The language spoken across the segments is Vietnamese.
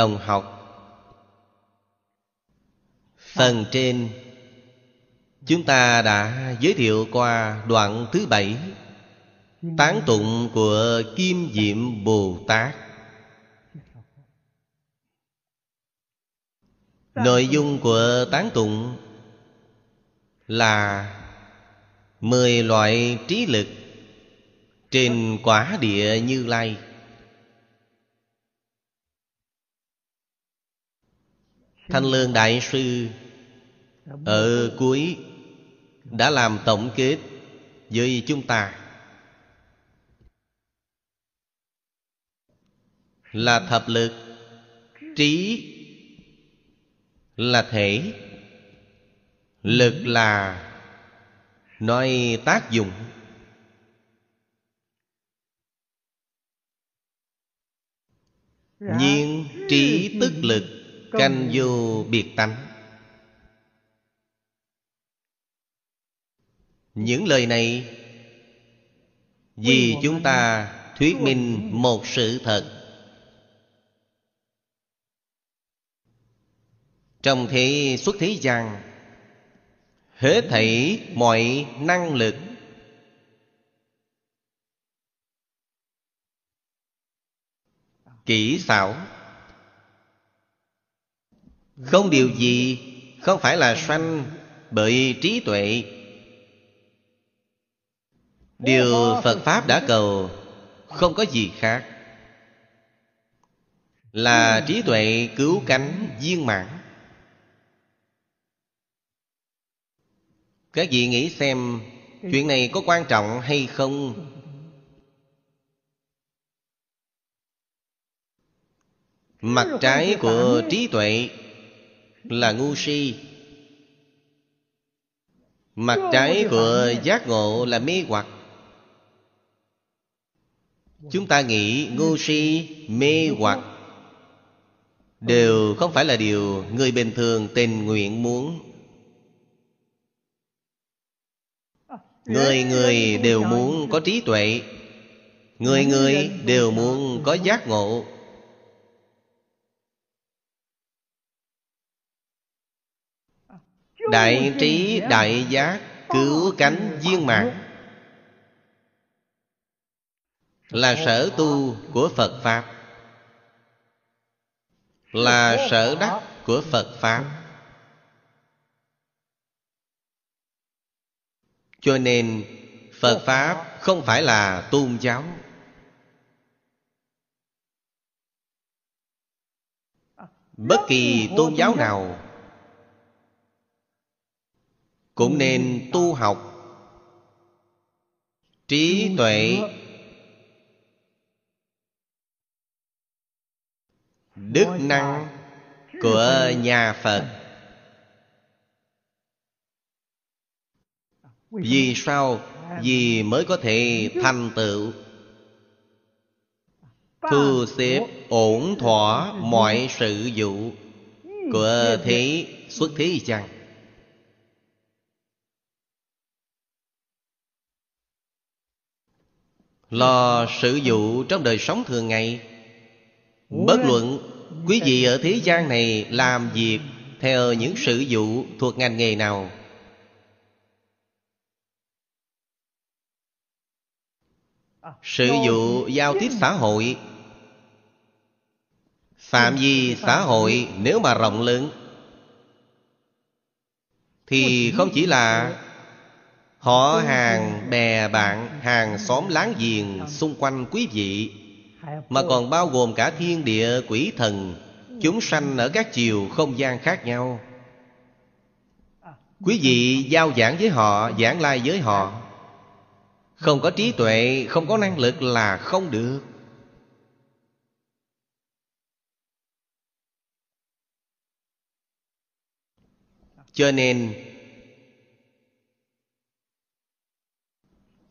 đồng học. Phần trên chúng ta đã giới thiệu qua đoạn thứ bảy tán tụng của kim diệm bồ tát. Nội dung của tán tụng là mười loại trí lực trên quả địa như lai thanh lương đại sư, ở cuối đã làm tổng kết với chúng ta. Là thập lực, trí là thể, lực là nói tác dụng. Nhiên trí tức lực canh vô biệt tánh. Những lời này vì chúng ta thuyết minh một sự thật. Trong thế xuất thế gian hết thảy mọi năng lực kỹ xảo không điều gì? Không phải là sanh, bởi trí tuệ. Điều phật pháp đã cầu, không có gì khác. Là trí tuệ cứu cánh viên mãn. Các vị nghĩ xem, chuyện này có quan trọng hay không? Mặt trái của trí tuệ là ngu si. Mặt trái của giác ngộ là mê hoặc. Chúng ta nghĩ ngu si, mê hoặc đều không phải là điều người bình thường tình nguyện muốn. Người người đều muốn có trí tuệ, người người đều muốn có giác ngộ. Đại trí đại giác cứu cánh viên mạng là sở tu của phật pháp. Là sở đắc của phật pháp. Cho nên phật pháp không phải là tôn giáo. Bất kỳ tôn giáo nào cũng nên tu học. Trí tuệ. Đức năng của nhà phật. Vì sao? Vì mới có thể thành tựu. Thu xếp, ổn thỏa mọi sự vụ của thế xuất thế chăng lo sự vụ trong đời sống thường ngày. Bất luận quý vị ở thế gian này làm việc theo những sự vụ thuộc ngành nghề nào. Sự vụ giao tiếp xã hội. Phạm vi xã hội nếu mà rộng lớn thì không chỉ là họ hàng bè bạn, hàng xóm láng giềng xung quanh quý vị, mà còn bao gồm cả thiên địa quỷ thần. Chúng sanh ở các chiều không gian khác nhau. Quý vị giao giảng với họ, giảng lai với họ. Không có trí tuệ, không có năng lực là không được. Cho nên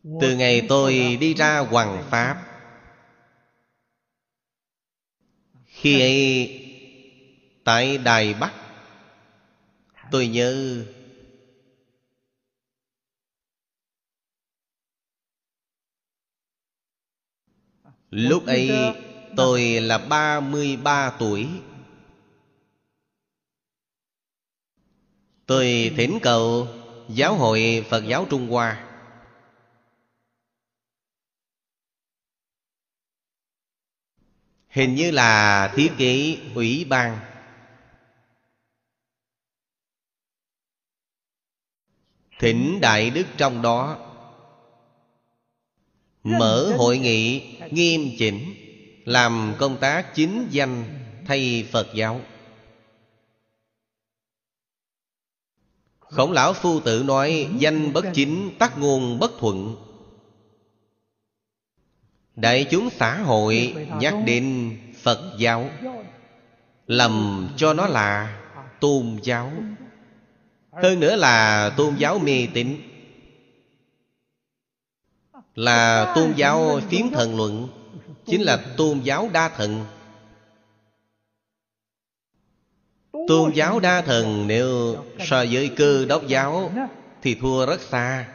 từ ngày tôi đi ra hoàng pháp Khi ấy Tại Đài Bắc Tôi nhớ Lúc ấy tôi là 33 tuổi. Tôi thỉnh cầu Giáo hội Phật giáo Trung Hoa Hình như là thiết kế ủy ban. Thỉnh Đại Đức trong đó. Mở hội nghị nghiêm chỉnh Làm công tác chính danh thay Phật giáo. Khổng lão phu tử nói Danh bất chính tắc ngôn bất thuận Đại chúng xã hội nhắc đến Phật giáo, Lầm cho nó là tôn giáo. Hơn nữa là tôn giáo mê tín, Là tôn giáo phiến thần luận, Chính là tôn giáo đa thần. Tôn giáo đa thần nếu so với cơ đốc giáo Thì thua rất xa.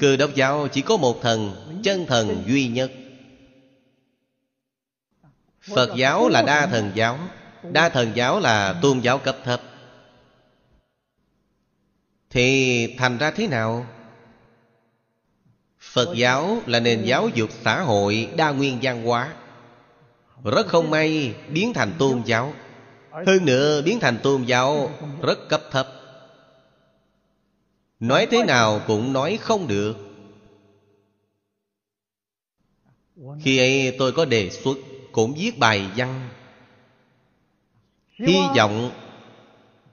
Cơ đốc giáo chỉ có một thần, Chân thần duy nhất. Phật giáo là đa thần giáo, Đa thần giáo là tôn giáo cấp thấp. Thì thành ra thế nào? Phật giáo là nền giáo dục xã hội đa nguyên văn hóa. Rất không may biến thành tôn giáo. Hơn nữa, biến thành tôn giáo rất cấp thấp. Nói thế nào cũng nói không được. Khi ấy tôi có đề xuất Cũng viết bài văn. Hy vọng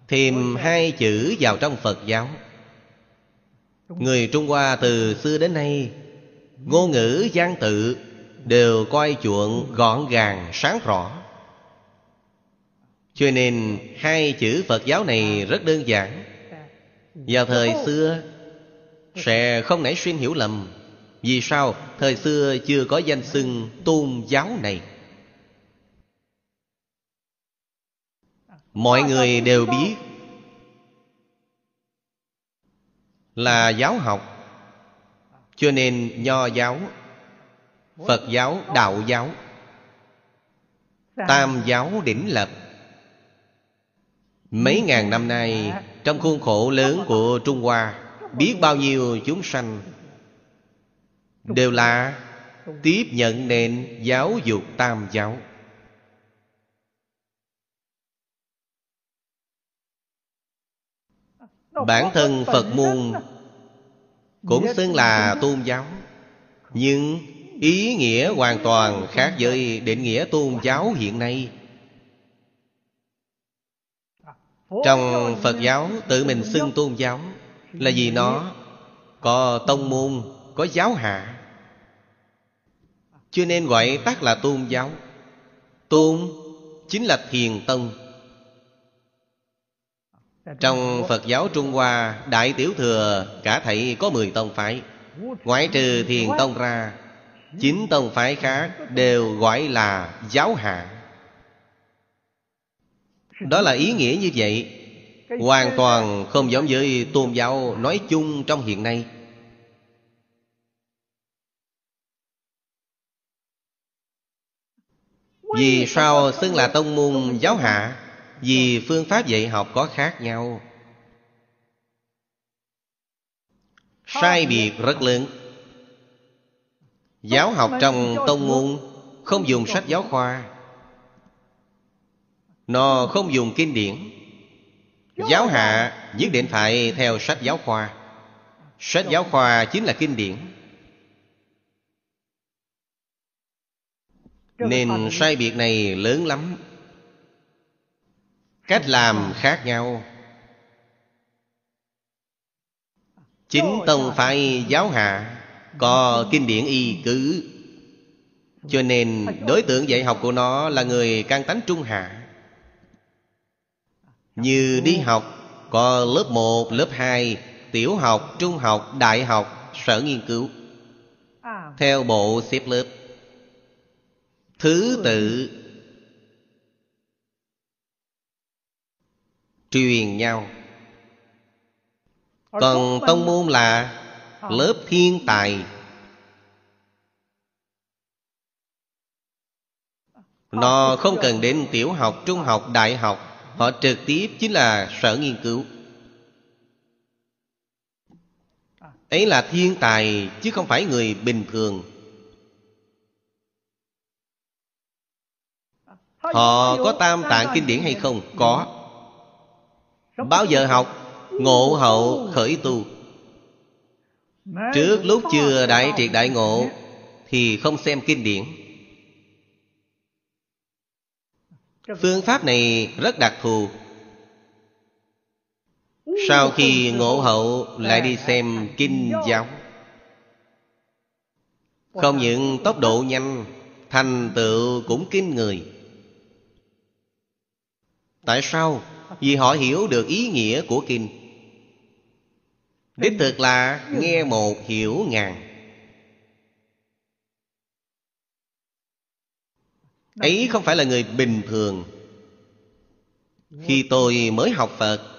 Thêm hai chữ vào trong Phật giáo. Người Trung Hoa từ xưa đến nay, Ngôn ngữ gian tự Đều coi chuộng gọn gàng, sáng rõ. Cho nên hai chữ Phật giáo này rất đơn giản vào thời xưa Sẽ không nảy sinh hiểu lầm. Vì sao thời xưa chưa có danh xưng tôn giáo này? Mọi người đều biết Là giáo học. Cho nên nho giáo Phật giáo, đạo giáo Tam giáo đỉnh lập Mấy ngàn năm nay, Trong khuôn khổ lớn của Trung Hoa, Biết bao nhiêu chúng sanh Đều là Tiếp nhận nền giáo dục tam giáo. Bản thân Phật môn Cũng xưng là tôn giáo, Nhưng ý nghĩa hoàn toàn khác với định nghĩa tôn giáo hiện nay. Trong Phật giáo tự mình xưng tôn giáo Là vì nó có tông môn, có giáo hạ. Cho nên gọi tắt là tôn giáo. Tôn chính là thiền tông. Trong Phật giáo Trung Hoa Đại Tiểu Thừa cả thảy có 10 tông phái. Ngoại trừ thiền tông ra Chín tông phái khác đều gọi là giáo hạ đó là ý nghĩa như vậy. Hoàn toàn không giống với tôn giáo nói chung trong hiện nay. Vì sao xưng là tông môn giáo hạ? Vì phương pháp dạy học có khác nhau. Sai biệt rất lớn. Giáo học trong tông môn Không dùng sách giáo khoa nó không dùng kinh điển. Giáo hạ nhất định phải theo sách giáo khoa. Sách giáo khoa chính là kinh điển. Nên sai biệt này lớn lắm. Cách làm khác nhau. Chính tông phái giáo hạ Có kinh điển y cứ. Cho nên đối tượng dạy học của nó là người can tánh trung hạ. Như đi học Có lớp 1, lớp 2 Tiểu học, trung học, đại học Sở nghiên cứu. Theo bộ xếp lớp. Thứ tự. Truyền nhau. Còn tông môn là Lớp thiên tài. Nó không cần đến tiểu học, trung học, đại học họ trực tiếp chính là sở nghiên cứu. Ấy là thiên tài, chứ không phải người bình thường. Họ có tam tạng kinh điển hay không? Có. Bao giờ học? Ngộ hậu, khởi tu. Trước lúc chưa đại triệt đại ngộ, thì không xem kinh điển. Phương pháp này rất đặc thù. Sau khi ngộ hậu, lại đi xem kinh giáo. Không những tốc độ nhanh, thành tựu cũng kinh người. Tại sao? Vì họ hiểu được ý nghĩa của kinh. Đích thực là nghe một hiểu ngàn. Ấy không phải là người bình thường. Khi tôi mới học phật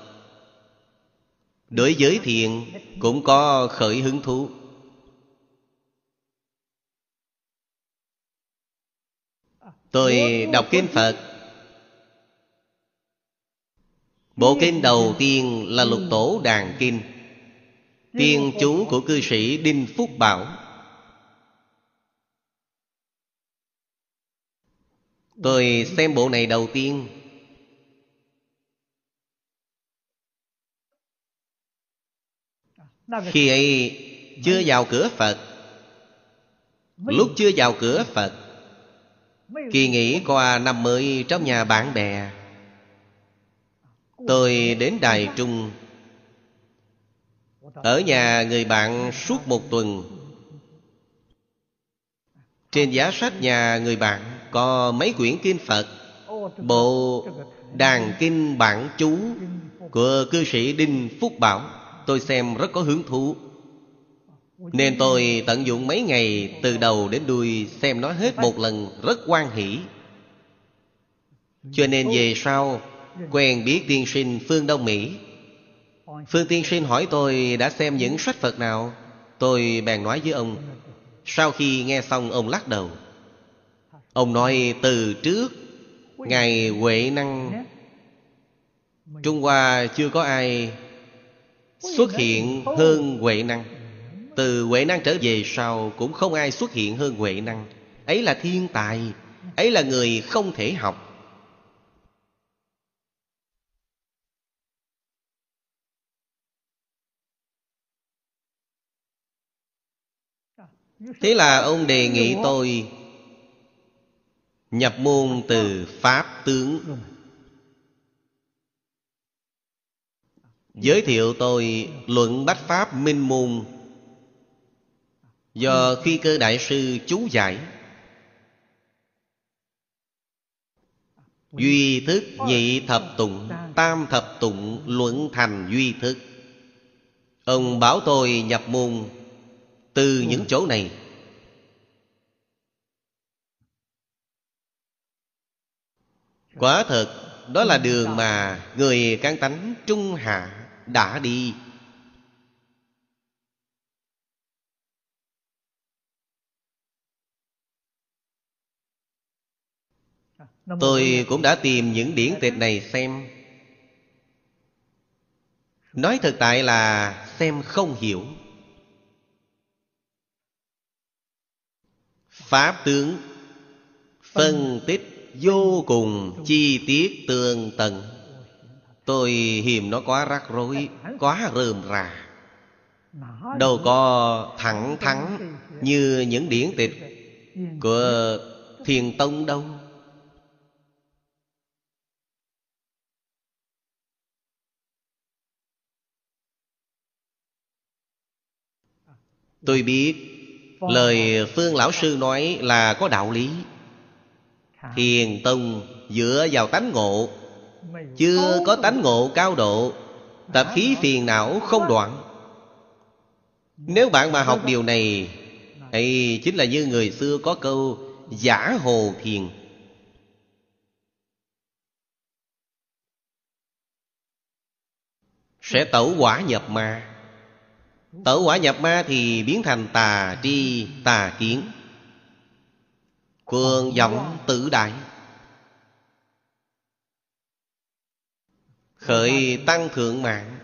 đối với thiện cũng có khởi hứng thú. Tôi đọc kinh phật. Bộ kinh đầu tiên là lục tổ đàn kinh. Tiên chú của cư sĩ đinh phúc bảo tôi xem bộ này đầu tiên. Khi ấy, chưa vào cửa phật. Lúc chưa vào cửa phật, kỳ nghỉ qua năm mới trong nhà bạn bè. Tôi đến đài trung. Ở nhà người bạn suốt một tuần. Trên giá sách nhà người bạn có mấy quyển kinh phật. Bộ đàn kinh bản chú của cư sĩ đinh phúc bảo, tôi xem rất có hứng thú. Nên tôi tận dụng mấy ngày từ đầu đến đuôi xem nó hết một lần rất quan hỷ. Cho nên về sau, quen biết tiên sinh phương đông mỹ. Phương tiên sinh hỏi tôi đã xem những sách phật nào. Tôi bèn nói với ông, sau khi nghe xong, ông lắc đầu ông nói, từ trước ngày huệ năng. Trung hoa chưa có ai xuất hiện hơn huệ năng. Từ huệ năng trở về sau cũng không ai xuất hiện hơn huệ năng. Ấy là thiên tài, ấy là người không thể học. Thế là ông đề nghị tôi nhập môn từ pháp tướng. Giới thiệu tôi luận bách pháp minh môn. Do khi cơ đại sư chú giải. Duy thức nhị thập tụng, tam thập tụng luận thành duy thức. Ông bảo tôi nhập môn từ những chỗ này. Quả thật đó là đường mà người căn tánh trung hạ đã đi. Tôi cũng đã tìm những điển tịch này xem. Nói thực tại là xem không hiểu. Pháp tướng phân tích vô cùng chi tiết tường tận tôi hiềm nó quá rắc rối, quá rườm rà. Đâu có thẳng thắn như những điển tịch của thiền tông đâu. Tôi biết lời phương lão sư nói là có đạo lý thiền tông dựa vào tánh ngộ. Chưa có tánh ngộ cao độ tập khí phiền não không đoạn. Nếu bạn mà học điều này ấy chính là như người xưa có câu giả hồ thiền. Sẽ tẩu quả nhập ma. Tẩu quả nhập ma thì biến thành tà tri tà kiến Cường vọng tự đại. Khởi tăng thượng mạng,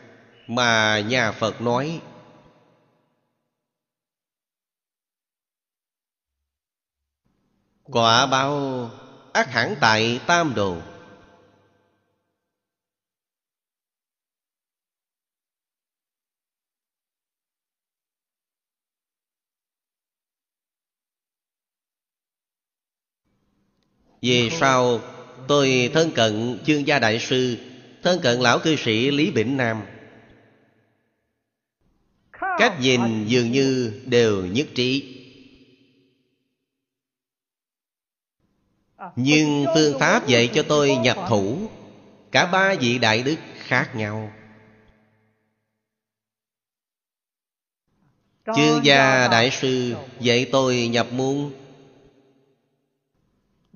Mà nhà Phật nói, Quả báo ác hẳn tại tam đồ. Về sau tôi thân cận chương gia đại sư Thân cận lão cư sĩ Lý Bỉnh Nam. Cách nhìn dường như đều nhất trí. Nhưng phương pháp dạy cho tôi nhập thủ Cả ba vị đại đức khác nhau. Chương gia đại sư dạy tôi nhập môn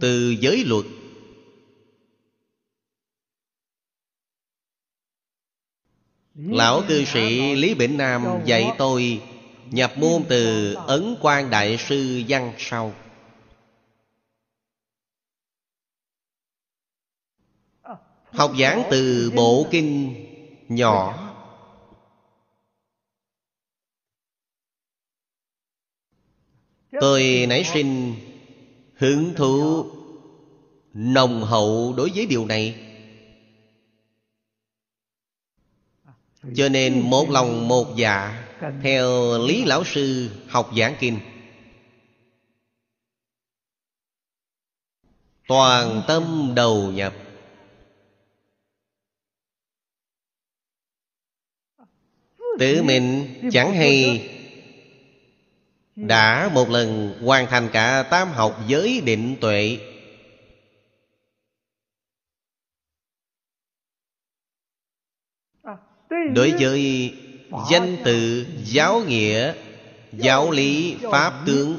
từ giới luật. Lão cư sĩ Lý Bỉnh Nam dạy tôi Nhập môn từ Ấn quan Đại sư Văn sau. Học giảng từ bộ kinh nhỏ. Tôi nảy sinh hứng thú nồng hậu đối với điều này. Cho nên một lòng một dạ Theo Lý Lão Sư học giảng kinh. Toàn tâm đầu nhập. Tự mình chẳng hay đã một lần hoàn thành cả tam học giới định tuệ. Đối với danh tự giáo nghĩa Giáo lý pháp tướng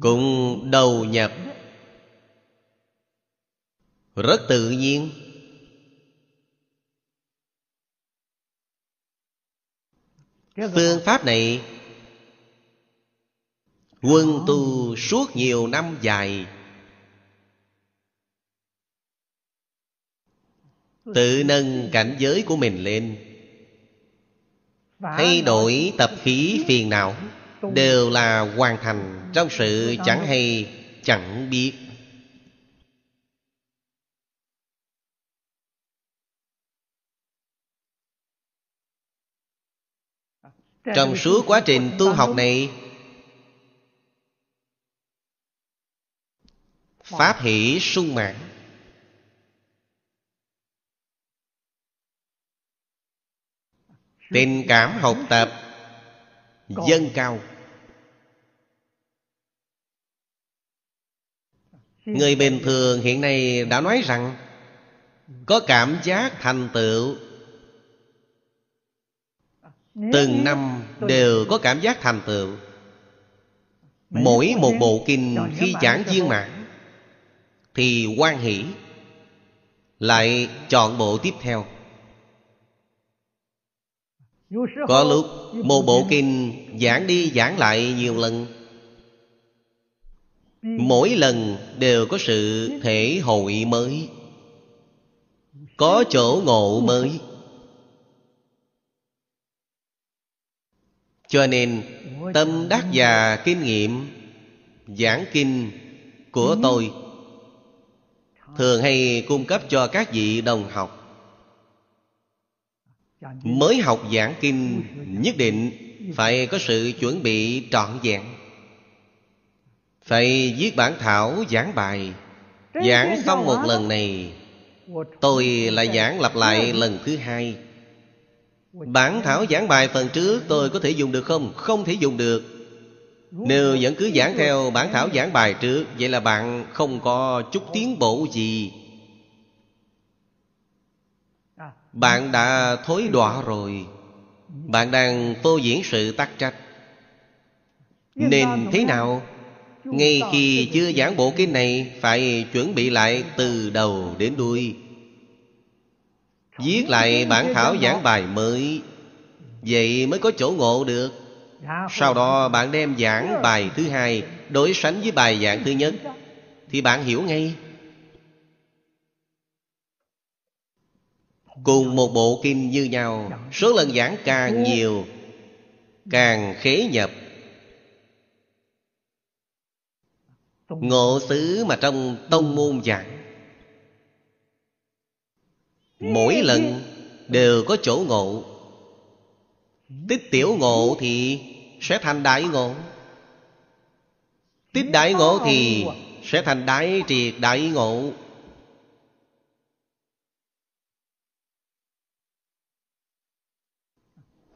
Cùng đầu nhập. Rất tự nhiên Phương pháp này Quân tu suốt nhiều năm dài. Tự nâng cảnh giới của mình lên. Thay đổi tập khí phiền não Đều là hoàn thành Trong sự chẳng hay chẳng biết Trong suốt quá trình tu học này Pháp hỷ sung mãn. Tình cảm học tập Dân cao. Người bình thường hiện nay đã nói rằng Có cảm giác thành tựu Từng năm đều có cảm giác thành tựu. Mỗi một bộ kinh khi giảng viên mãn Thì quan hỷ Lại chọn bộ tiếp theo. Có lúc một bộ kinh giảng đi giảng lại nhiều lần. Mỗi lần đều có sự thể hội mới. Có chỗ ngộ mới Cho nên, tâm đắc và kinh nghiệm, Giảng kinh của tôi, Thường hay cung cấp cho các vị đồng học. Mới học giảng kinh, Nhất định phải có sự chuẩn bị trọn vẹn. Phải viết bản thảo, giảng bài, Giảng xong một lần này, Tôi lại giảng lặp lại lần thứ hai. Bản thảo giảng bài phần trước tôi có thể dùng được không? Không thể dùng được. Nếu vẫn cứ giảng theo bản thảo giảng bài trước, Vậy là bạn không có chút tiến bộ gì. Bạn đã thối đọa rồi. Bạn đang phô diễn sự tắc trách. Nên thế nào? Ngay khi chưa giảng bộ kinh này, Phải chuẩn bị lại từ đầu đến đuôi. Viết lại bản thảo giảng bài mới. Vậy mới có chỗ ngộ được. Sau đó bạn đem giảng bài thứ hai Đối sánh với bài giảng thứ nhất. Thì bạn hiểu ngay. Cùng một bộ kinh như nhau, Số lần giảng càng nhiều, Càng khế nhập. Ngộ xứ mà trong tông môn giảng Mỗi lần đều có chỗ ngộ. Tích tiểu ngộ thì sẽ thành đại ngộ. Tích đại ngộ thì sẽ thành đại triệt đại ngộ.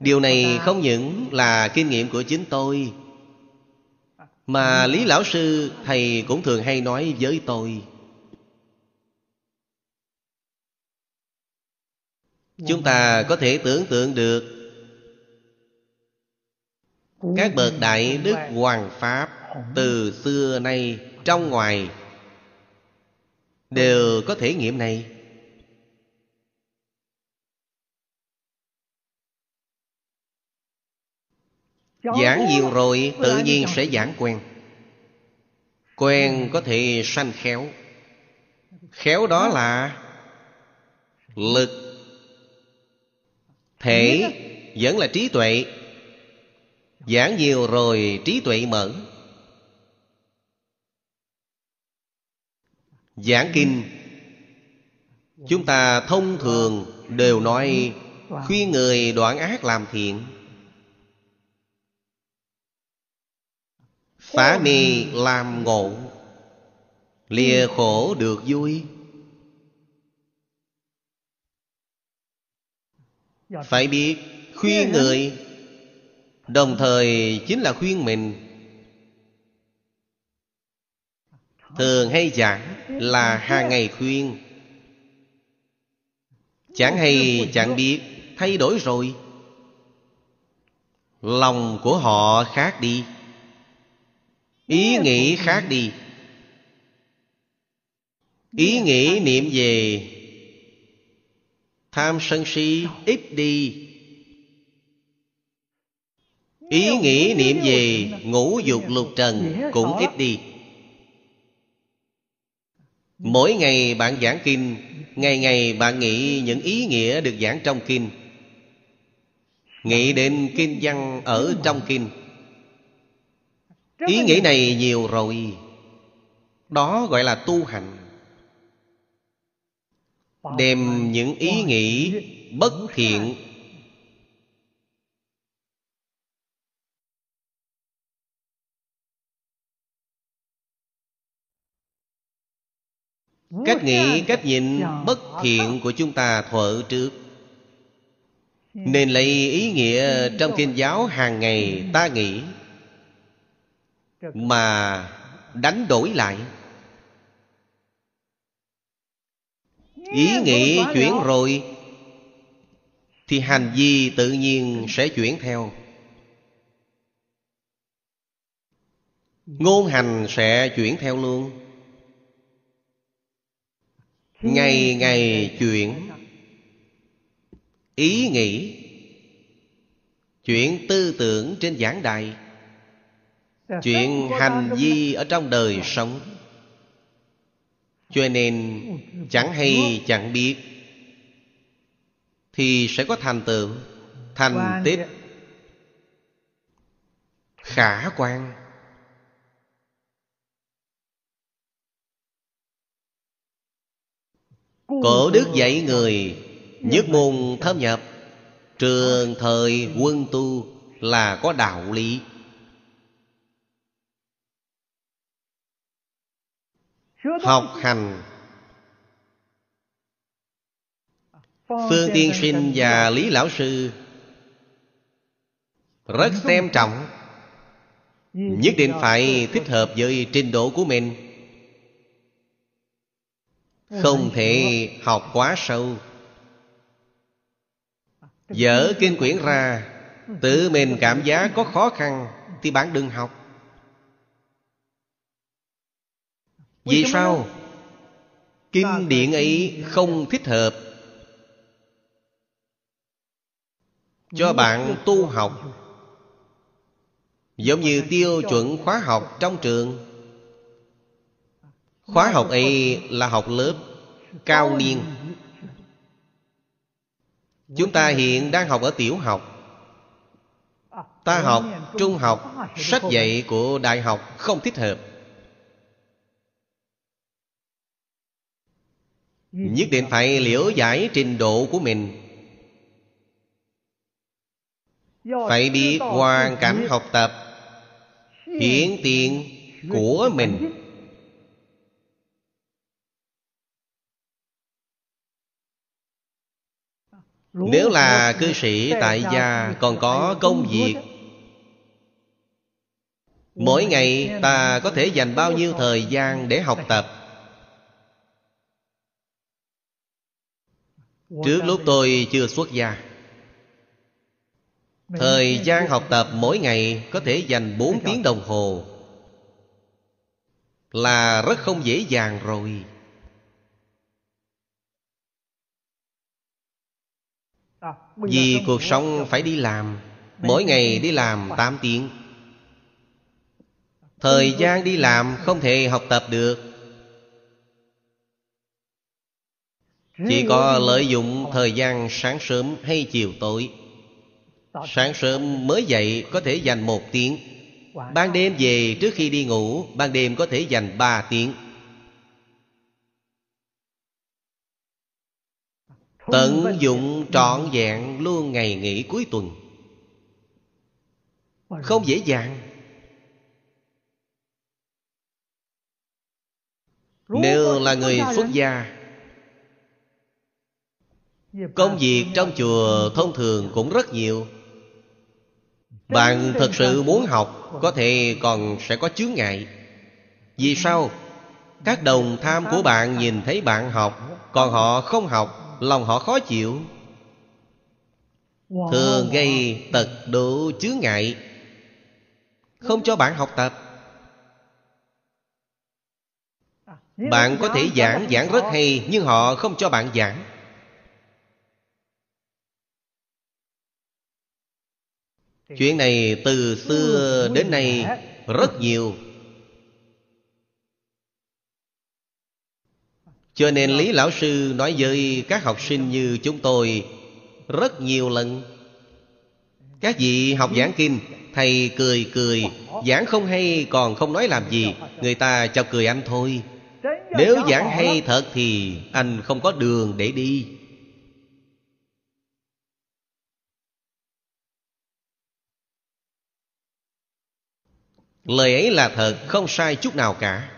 Điều này không những là kinh nghiệm của chính tôi, Mà Lý Lão Sư Thầy cũng thường hay nói với tôi. Chúng ta có thể tưởng tượng được Các bậc đại đức hoàng pháp Từ xưa nay trong ngoài Đều có thể nghiệm này. Giảng nhiều rồi tự nhiên sẽ giảng quen. Quen có thể sanh khéo. Khéo đó là Lực Thể vẫn là trí tuệ. Giảng nhiều rồi trí tuệ mở. Giảng kinh Chúng ta thông thường đều nói Khuyên người đoạn ác làm thiện. Phá mê làm ngộ. Lìa khổ được vui Phải biết khuyên người Đồng thời chính là khuyên mình. Thường hay giảng là hàng ngày khuyên. Chẳng hay chẳng biết Thay đổi rồi. Lòng của họ khác đi. Ý nghĩ khác đi. Ý nghĩ niệm về Tham sân si, ít đi. Ý nghĩ niệm về ngũ dục lục trần cũng ít đi. Mỗi ngày bạn giảng kinh Ngày ngày bạn nghĩ những ý nghĩa được giảng trong kinh Nghĩ đến kinh văn ở trong kinh Ý nghĩ này nhiều rồi. Đó gọi là tu hành. Đem những ý nghĩ bất thiện. Cách nghĩ, cách nhìn bất thiện của chúng ta thuở trước. Nên lấy ý nghĩa trong kinh giáo hàng ngày ta nghĩ Mà đánh đổi lại. Ý nghĩ chuyển rồi Thì hành vi tự nhiên sẽ chuyển theo. Ngôn hành sẽ chuyển theo luôn. Ngày ngày chuyển. Ý nghĩ Chuyện tư tưởng trên giảng đài. Chuyện hành vi ở trong đời sống Cho nên chẳng hay chẳng biết. Thì sẽ có thành tựu Thành tích. Khả quan. Cổ đức dạy người Nhất môn thâm nhập. Trường thời quân tu Là có đạo lý Học hành. Phương Tiên Sinh và Lý Lão Sư Rất xem trọng. Nhất định phải thích hợp với trình độ của mình. Không thể học quá sâu. Dở kinh quyển ra Tự mình cảm giác có khó khăn Thì bạn đừng học Vì sao? Kinh điển ấy không thích hợp. Cho bạn tu học. Giống như tiêu chuẩn khóa học trong trường. Khóa học ấy là học lớp cao niên. chúng ta hiện đang học ở tiểu học. Ta học trung học sách dạy của đại học không thích hợp Ừ. nhất định phải liễu giải trình độ của mình. Phải biết hoàn cảnh học tập hiển tiện của mình. Nếu là cư sĩ tại gia còn có công việc, mỗi ngày ta có thể dành bao nhiêu thời gian để học tập? Trước lúc tôi chưa xuất gia Thời gian học tập mỗi ngày có thể dành 4 tiếng đồng hồ Là rất không dễ dàng rồi. Vì cuộc sống phải đi làm Mỗi ngày đi làm 8 tiếng. Thời gian đi làm không thể học tập được Chỉ có lợi dụng thời gian sáng sớm hay chiều tối. Sáng sớm mới dậy có thể dành một tiếng. Ban đêm về trước khi đi ngủ Ban đêm có thể dành ba tiếng. Tận dụng trọn vẹn luôn ngày nghỉ cuối tuần. Không dễ dàng. Nếu là người xuất gia Công việc trong chùa thông thường cũng rất nhiều. Bạn thật sự muốn học, Có thể còn sẽ có chướng ngại. Vì sao? Các đồng tham của bạn nhìn thấy bạn học, Còn họ không học, Lòng họ khó chịu. Thường gây tật độ chướng ngại. Không cho bạn học tập. Bạn có thể giảng giảng rất hay, Nhưng họ không cho bạn giảng. Chuyện này từ xưa đến nay rất nhiều. Cho nên Lý Lão Sư nói với các học sinh như chúng tôi Rất nhiều lần. Các vị học giảng kinh Thầy cười cười Giảng không hay còn không nói làm gì Người ta chọc cười anh thôi. Nếu giảng hay thật thì Anh không có đường để đi Lời ấy là thật Không sai chút nào cả.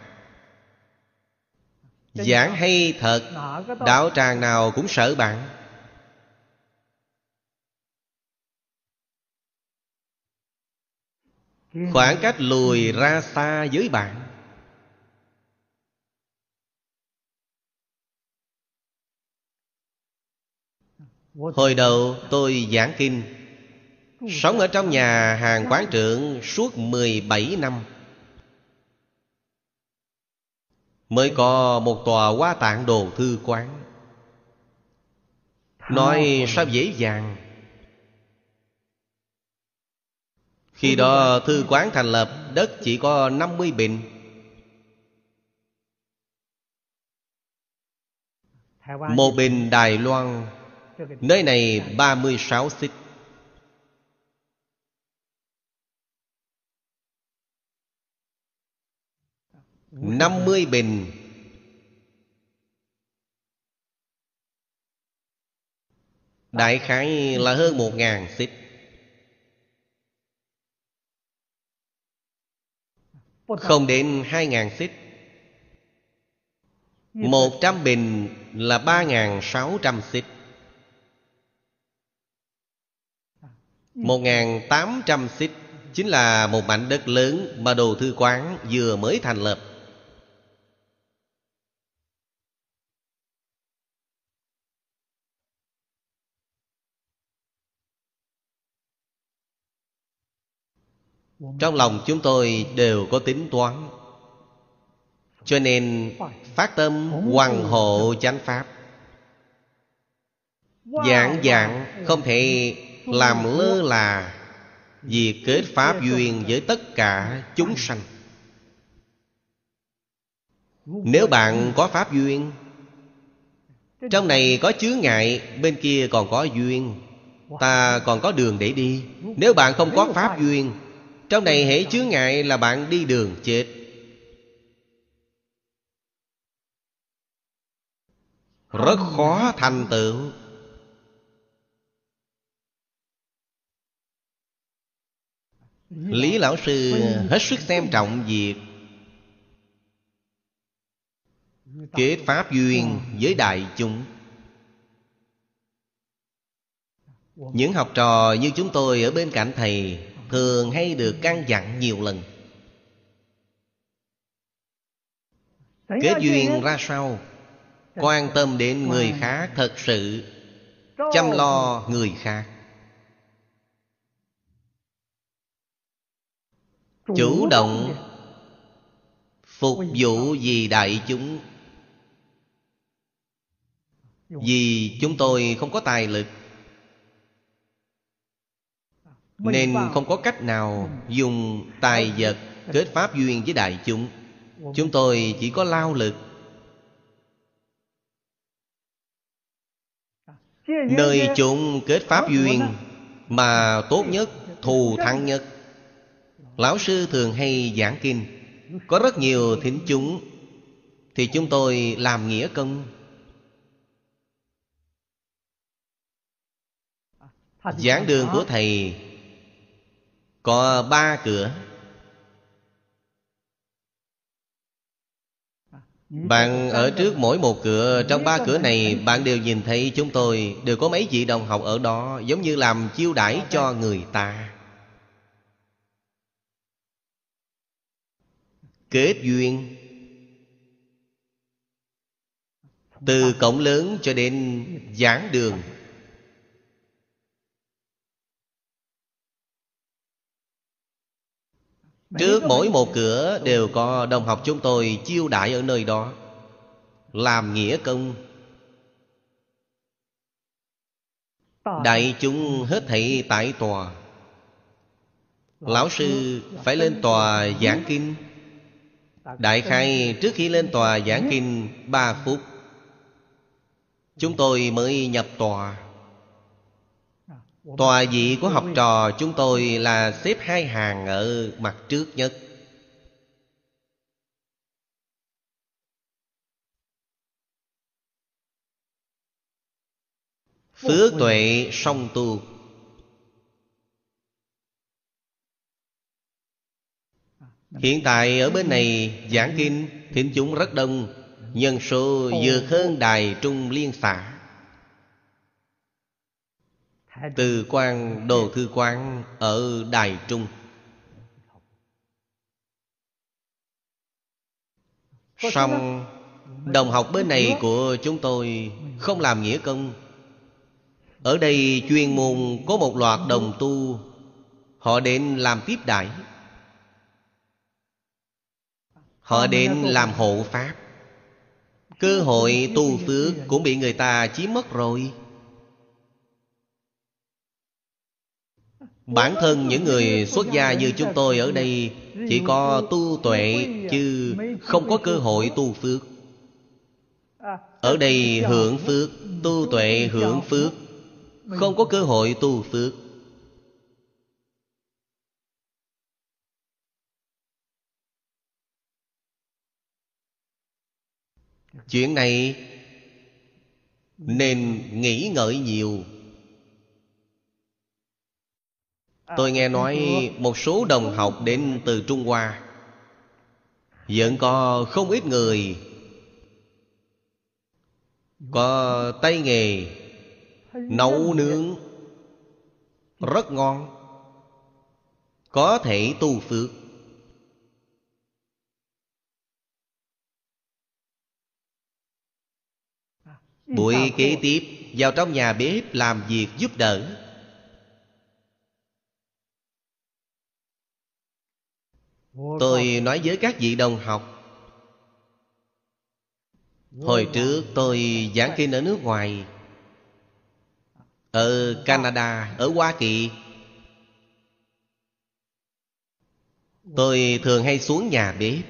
Giảng hay thật Đạo tràng nào cũng sợ bạn. Khoảng cách lùi ra xa với bạn. Hồi đầu tôi giảng kinh Sống ở trong nhà hàng quán trưởng suốt 17 năm. Mới có một tòa hoa tạng đồ thư quán. Nói sao dễ dàng. Khi đó thư quán thành lập, Đất chỉ có 50 bình. Một bình Đài Loan, Nơi này 36 xích. Năm mươi bình. Đại khái là hơn một ngàn xích Không đến hai ngàn xích Một trăm bình là ba ngàn sáu trăm xích Một ngàn tám trăm xích Chính là một mảnh đất lớn Mà đồ thư quán vừa mới thành lập. Trong lòng chúng tôi đều có tính toán. Cho nên phát tâm hoàng hộ chánh pháp. Giảng giảng không thể làm lơ là việc kết pháp duyên với tất cả chúng sanh. Nếu bạn có pháp duyên, trong này có chướng ngại, bên kia còn có duyên, ta còn có đường để đi. Nếu bạn không có pháp duyên trong này hễ chướng ngại là bạn đi đường chết. Rất khó thành tựu. Lý lão sư hết sức xem trọng việc kết pháp duyên với đại chúng. Những học trò như chúng tôi ở bên cạnh thầy thường hay được căn dặn nhiều lần. Kết duyên ra sao? Quan tâm đến người khác thật sự chăm lo người khác. Chủ động phục vụ vì đại chúng. Vì chúng tôi không có tài lực nên không có cách nào dùng tài vật kết pháp duyên với đại chúng. Chúng tôi chỉ có lao lực. Nơi chúng kết pháp duyên mà tốt nhất thù thắng nhất. Lão sư thường hay giảng kinh. Có rất nhiều thính chúng. Thì chúng tôi làm nghĩa công. Giảng đường của thầy có ba cửa. Bạn ở trước mỗi một cửa, trong ba cửa này bạn đều nhìn thấy chúng tôi, đều có mấy vị đồng học ở đó, giống như làm chiêu đãi cho người ta. Kết duyên. Từ cổng lớn cho đến giảng đường Trước mỗi một cửa đều có đồng học chúng tôi chiêu đại ở nơi đó Làm nghĩa công. Đại chúng hết thảy tại tòa. Lão sư phải lên tòa giảng kinh. Đại khai trước khi lên tòa giảng kinh ba phút Chúng tôi mới nhập tòa Tòa vị của học trò chúng tôi là xếp hai hàng ở mặt trước nhất. Phước tuệ song tu. Hiện tại ở bên này giảng kinh Thiện chúng rất đông Nhân số vượt hơn đài trung liên xã từ quan đồ thư quán ở Đài Trung. Xong Đồng học bên này của chúng tôi Không làm nghĩa công. Ở đây chuyên môn có một loạt đồng tu. Họ đến làm tiếp đại Họ đến làm hộ pháp. Cơ hội tu phước cũng bị người ta chiếm mất rồi. Bản thân những người xuất gia như chúng tôi ở đây Chỉ có tu tuệ chứ không có cơ hội tu phước. Ở đây hưởng phước, Tu tuệ hưởng phước, Không có cơ hội tu phước. Chuyện này Nên nghĩ ngợi nhiều. Tôi nghe nói một số đồng học đến từ Trung Hoa. Vẫn có không ít người Có tay nghề Nấu nướng Rất ngon Có thể tu phước. Buổi kế tiếp Vào trong nhà bếp làm việc giúp đỡ Tôi nói với các vị đồng học Hồi trước tôi giảng kinh ở nước ngoài Ở Canada, ở Hoa Kỳ. Tôi thường hay xuống nhà bếp.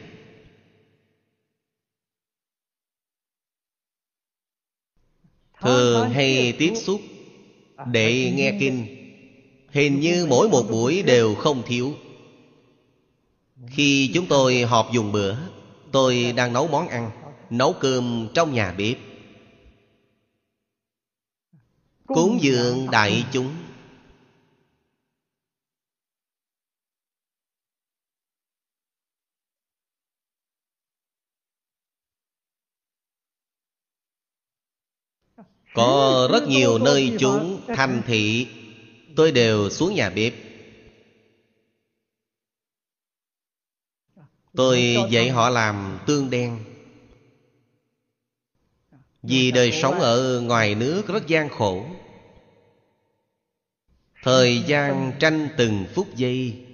Thường hay tiếp xúc Để nghe kinh. Hình như mỗi một buổi đều không thiếu Khi chúng tôi họp dùng bữa Tôi đang nấu món ăn Nấu cơm trong nhà bếp. Cúng dường đại chúng. Có rất nhiều nơi chúng thành thị Tôi đều xuống nhà bếp Tôi dạy họ làm tương đen. Vì đời sống ở ngoài nước rất gian khổ. Thời gian tranh từng phút giây.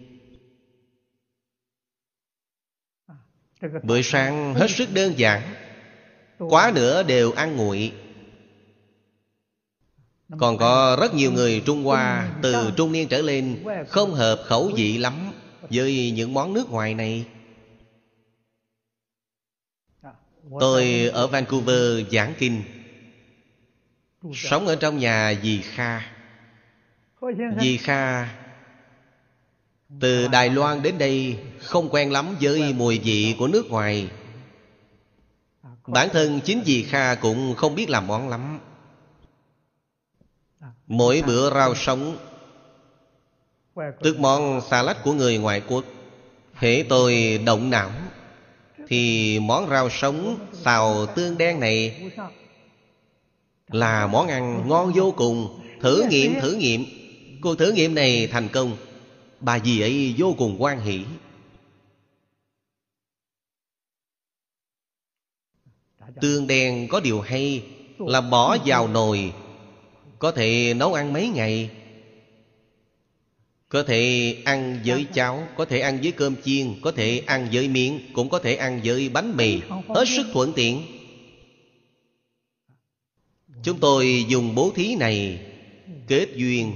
Bữa sáng hết sức đơn giản. Quá nữa đều ăn nguội. Còn có rất nhiều người Trung Hoa Từ trung niên trở lên Không hợp khẩu vị lắm Với những món nước ngoài này Tôi ở Vancouver giảng kinh. Sống ở trong nhà dì Kha. Dì Kha Từ Đài Loan đến đây Không quen lắm với mùi vị của nước ngoài. Bản thân chính dì Kha cũng không biết làm món lắm. Mỗi bữa rau sống, Tức món salad của người ngoại quốc Hễ tôi động não. Thì món rau sống xào tương đen này Là món ăn ngon vô cùng. Thử nghiệm thử nghiệm. Cuộc thử nghiệm này thành công. Bà dì ấy vô cùng quan hỷ. Tương đen có điều hay Là bỏ vào nồi, có thể nấu ăn mấy ngày. Có thể ăn với cháo Có thể ăn với cơm chiên Có thể ăn với miếng Cũng có thể ăn với bánh mì. Hết sức thuận tiện. Chúng tôi dùng bố thí này Kết duyên.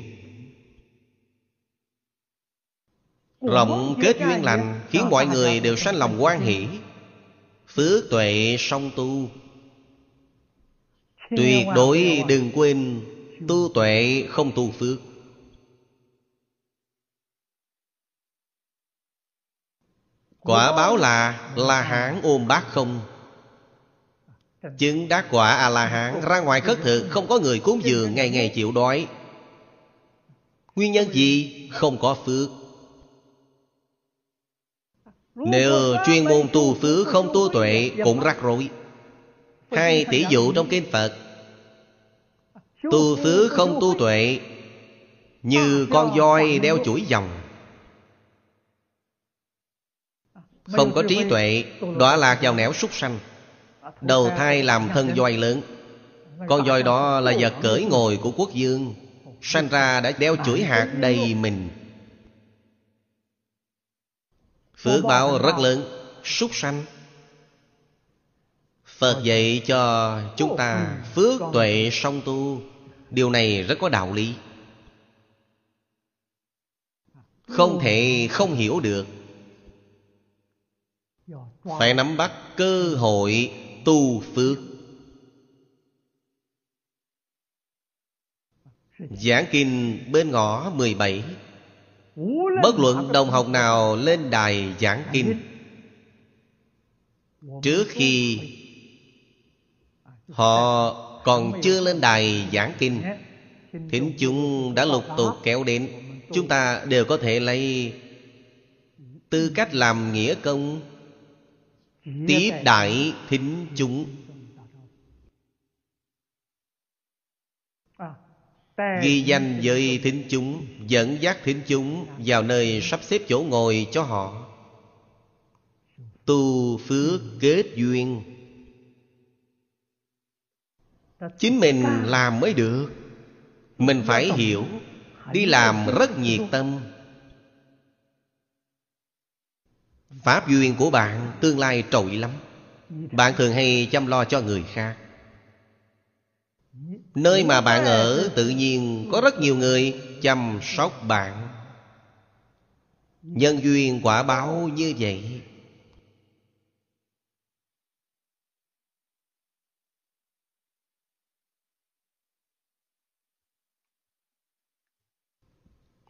Rộng kết duyên lành Khiến mọi người đều sanh lòng quan hỷ. Phước tuệ song tu. Tuyệt đối đừng quên Tu tuệ không tu phước Quả báo là La Hán ôm bát không. Chứng đắc quả A-la-hán Ra ngoài khất thực Không có người cúng dường Ngày ngày chịu đói. Nguyên nhân gì? Không có phước. Nếu chuyên môn tu phước Không tu tuệ Cũng rắc rối. Hai tỷ dụ trong kinh Phật. Tu phước không tu tuệ Như con voi đeo chuỗi dòng Không có trí tuệ, Đọa lạc vào nẻo súc sanh. Đầu thai làm thân voi lớn. Con voi đó là vật cưỡi ngồi của quốc dương. Sanh ra đã đeo chuỗi hạt đầy mình. Phước báo rất lớn, Súc sanh. Phật dạy cho chúng ta Phước tuệ song tu. Điều này rất có đạo lý. Không thể không hiểu được phải nắm bắt cơ hội tu phước. Giảng kinh bên ngõ 17 Bất luận đồng học nào lên đài giảng kinh. Trước khi Họ còn chưa lên đài giảng kinh thính chúng đã lục tục kéo đến. Chúng ta đều có thể lấy tư cách làm nghĩa công tiếp đại thính chúng. Ghi danh với thính chúng dẫn dắt thính chúng vào nơi sắp xếp chỗ ngồi cho họ. Tu phước kết duyên. Chính mình làm mới được. Mình phải hiểu đi làm rất nhiệt tâm pháp duyên của bạn tương lai trội lắm. Bạn thường hay chăm lo cho người khác. Nơi mà bạn ở, tự nhiên có rất nhiều người chăm sóc bạn. Nhân duyên quả báo như vậy.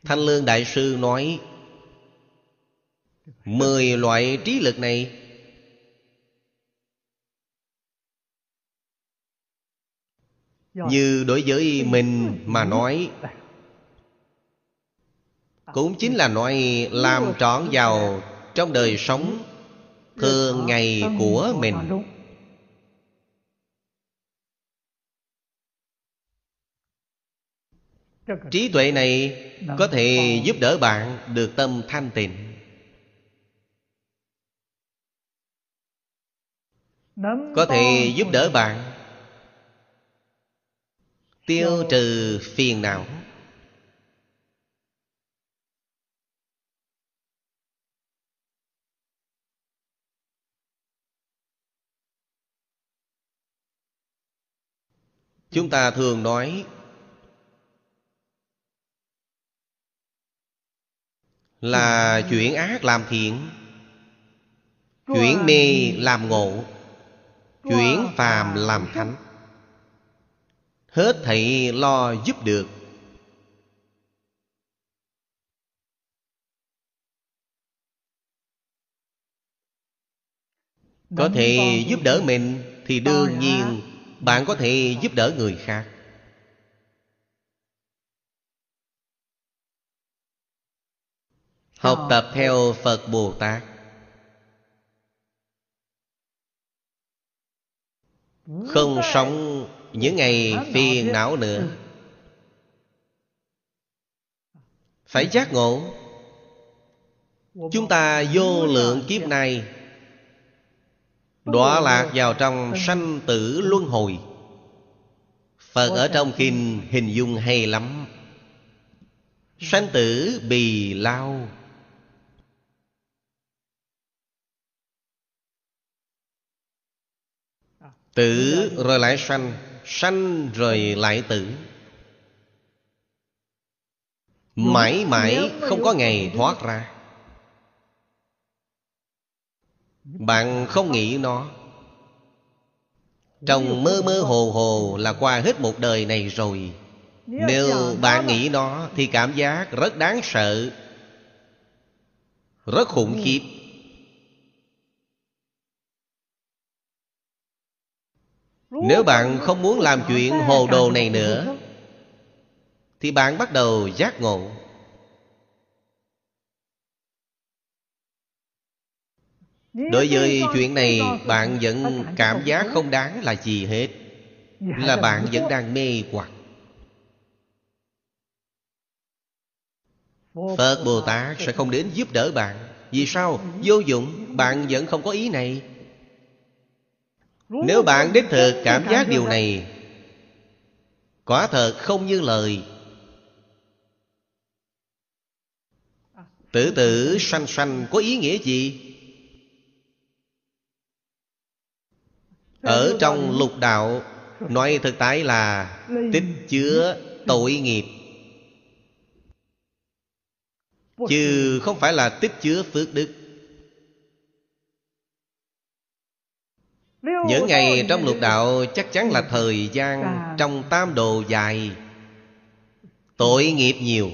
Thanh Lương Đại Sư nói Mười loại trí lực này. Như đối với mình mà nói, Cũng chính là nói làm trọn vào trong đời sống thường ngày của mình. Trí tuệ này có thể giúp đỡ bạn được tâm thanh tịnh. Có thể giúp đỡ bạn. Tiêu trừ phiền não. Chúng ta thường nói là chuyển ác làm thiện chuyển mê làm ngộ chuyển phàm làm thánh. Hết thảy lo giúp được. Có thể giúp đỡ mình thì đương nhiên bạn có thể giúp đỡ người khác. Học tập theo phật bồ tát không sống những ngày phiền não nữa. Phải giác ngộ. Chúng ta vô lượng kiếp này, đọa lạc vào trong sanh tử luân hồi. Phật ở trong kinh hình dung hay lắm. Sanh tử bì lao. Tử rồi lại sanh sanh rồi lại tử. Mãi mãi không có ngày thoát ra. Bạn không nghĩ nó. Trong mơ mơ hồ hồ là qua hết một đời này rồi. Nếu bạn nghĩ nó thì cảm giác rất đáng sợ rất khủng khiếp nếu bạn không muốn làm chuyện hồ đồ này nữa, thì bạn bắt đầu giác ngộ. Đối với chuyện này, bạn vẫn cảm giác không đáng là gì hết, là bạn vẫn đang mê hoặc. Phật bồ tát sẽ không đến giúp đỡ bạn. Vì sao? Vô dụng, bạn vẫn không có ý này nếu bạn đích thực cảm giác điều này quả thật không như lời. Tử tử sanh sanh có ý nghĩa gì? Ở trong lục đạo Nói thực tại là Tích chứa tội nghiệp. Chứ không phải là tích chứa phước đức Những ngày trong lục đạo chắc chắn là thời gian trong tam đồ dài. Tội nghiệp nhiều.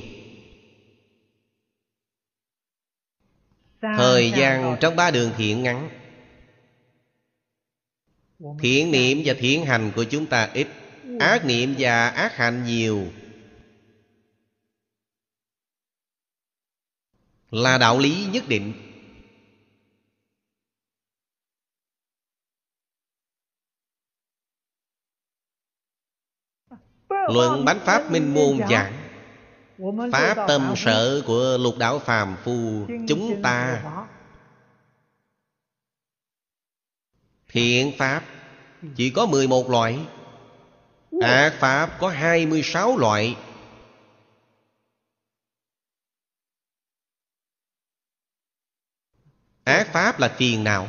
Thời gian trong ba đường thiện ngắn. Thiện niệm và thiện hành của chúng ta ít. Ác niệm và ác hành nhiều. Là đạo lý nhất định Luận bánh pháp minh môn giảng. Pháp tâm sở của lục đạo phàm phu Chúng ta. Thiện Pháp Chỉ có 11 loại. Ác Pháp có 26 loại. Ác Pháp là phiền não.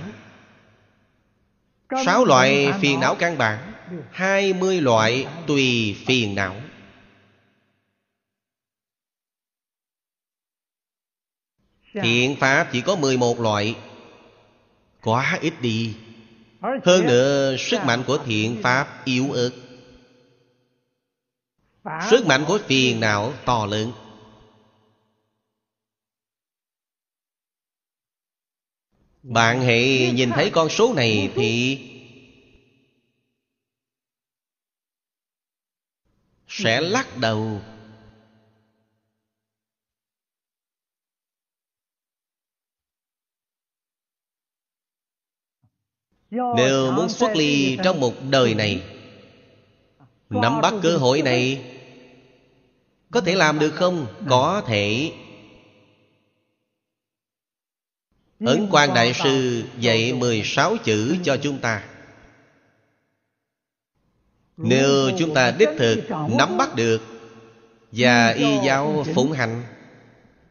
Sáu loại phiền não căn bản hai mươi loại tùy phiền não. Thiện Pháp chỉ có 11 loại. Quá ít đi. Hơn nữa sức mạnh của thiện Pháp yếu ớt. Sức mạnh của phiền não to lớn. Bạn hãy nhìn thấy con số này thì Sẽ lắc đầu. Nếu muốn xuất ly trong một đời này, Nắm bắt cơ hội này, Có thể làm được không? Có thể. Ấn quan Đại Sư dạy 16 chữ cho chúng ta. Nếu chúng ta đích thực nắm bắt được Và y giáo phụng hành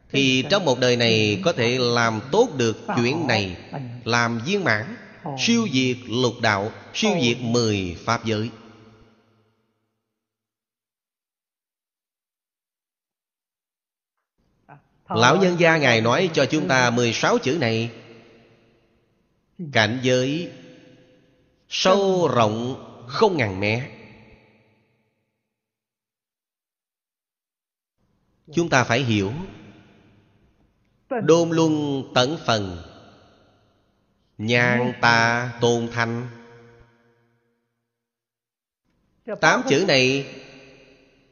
Thì trong một đời này có thể làm tốt được chuyện này Làm viên mãn Siêu diệt lục đạo Siêu diệt mười pháp giới. Lão nhân gia Ngài nói cho chúng ta 16 chữ này. Cảnh giới Sâu rộng không ngàn mé Chúng ta phải hiểu. Đôn luân tận phần. Nhàn tà tôn thanh Tám chữ này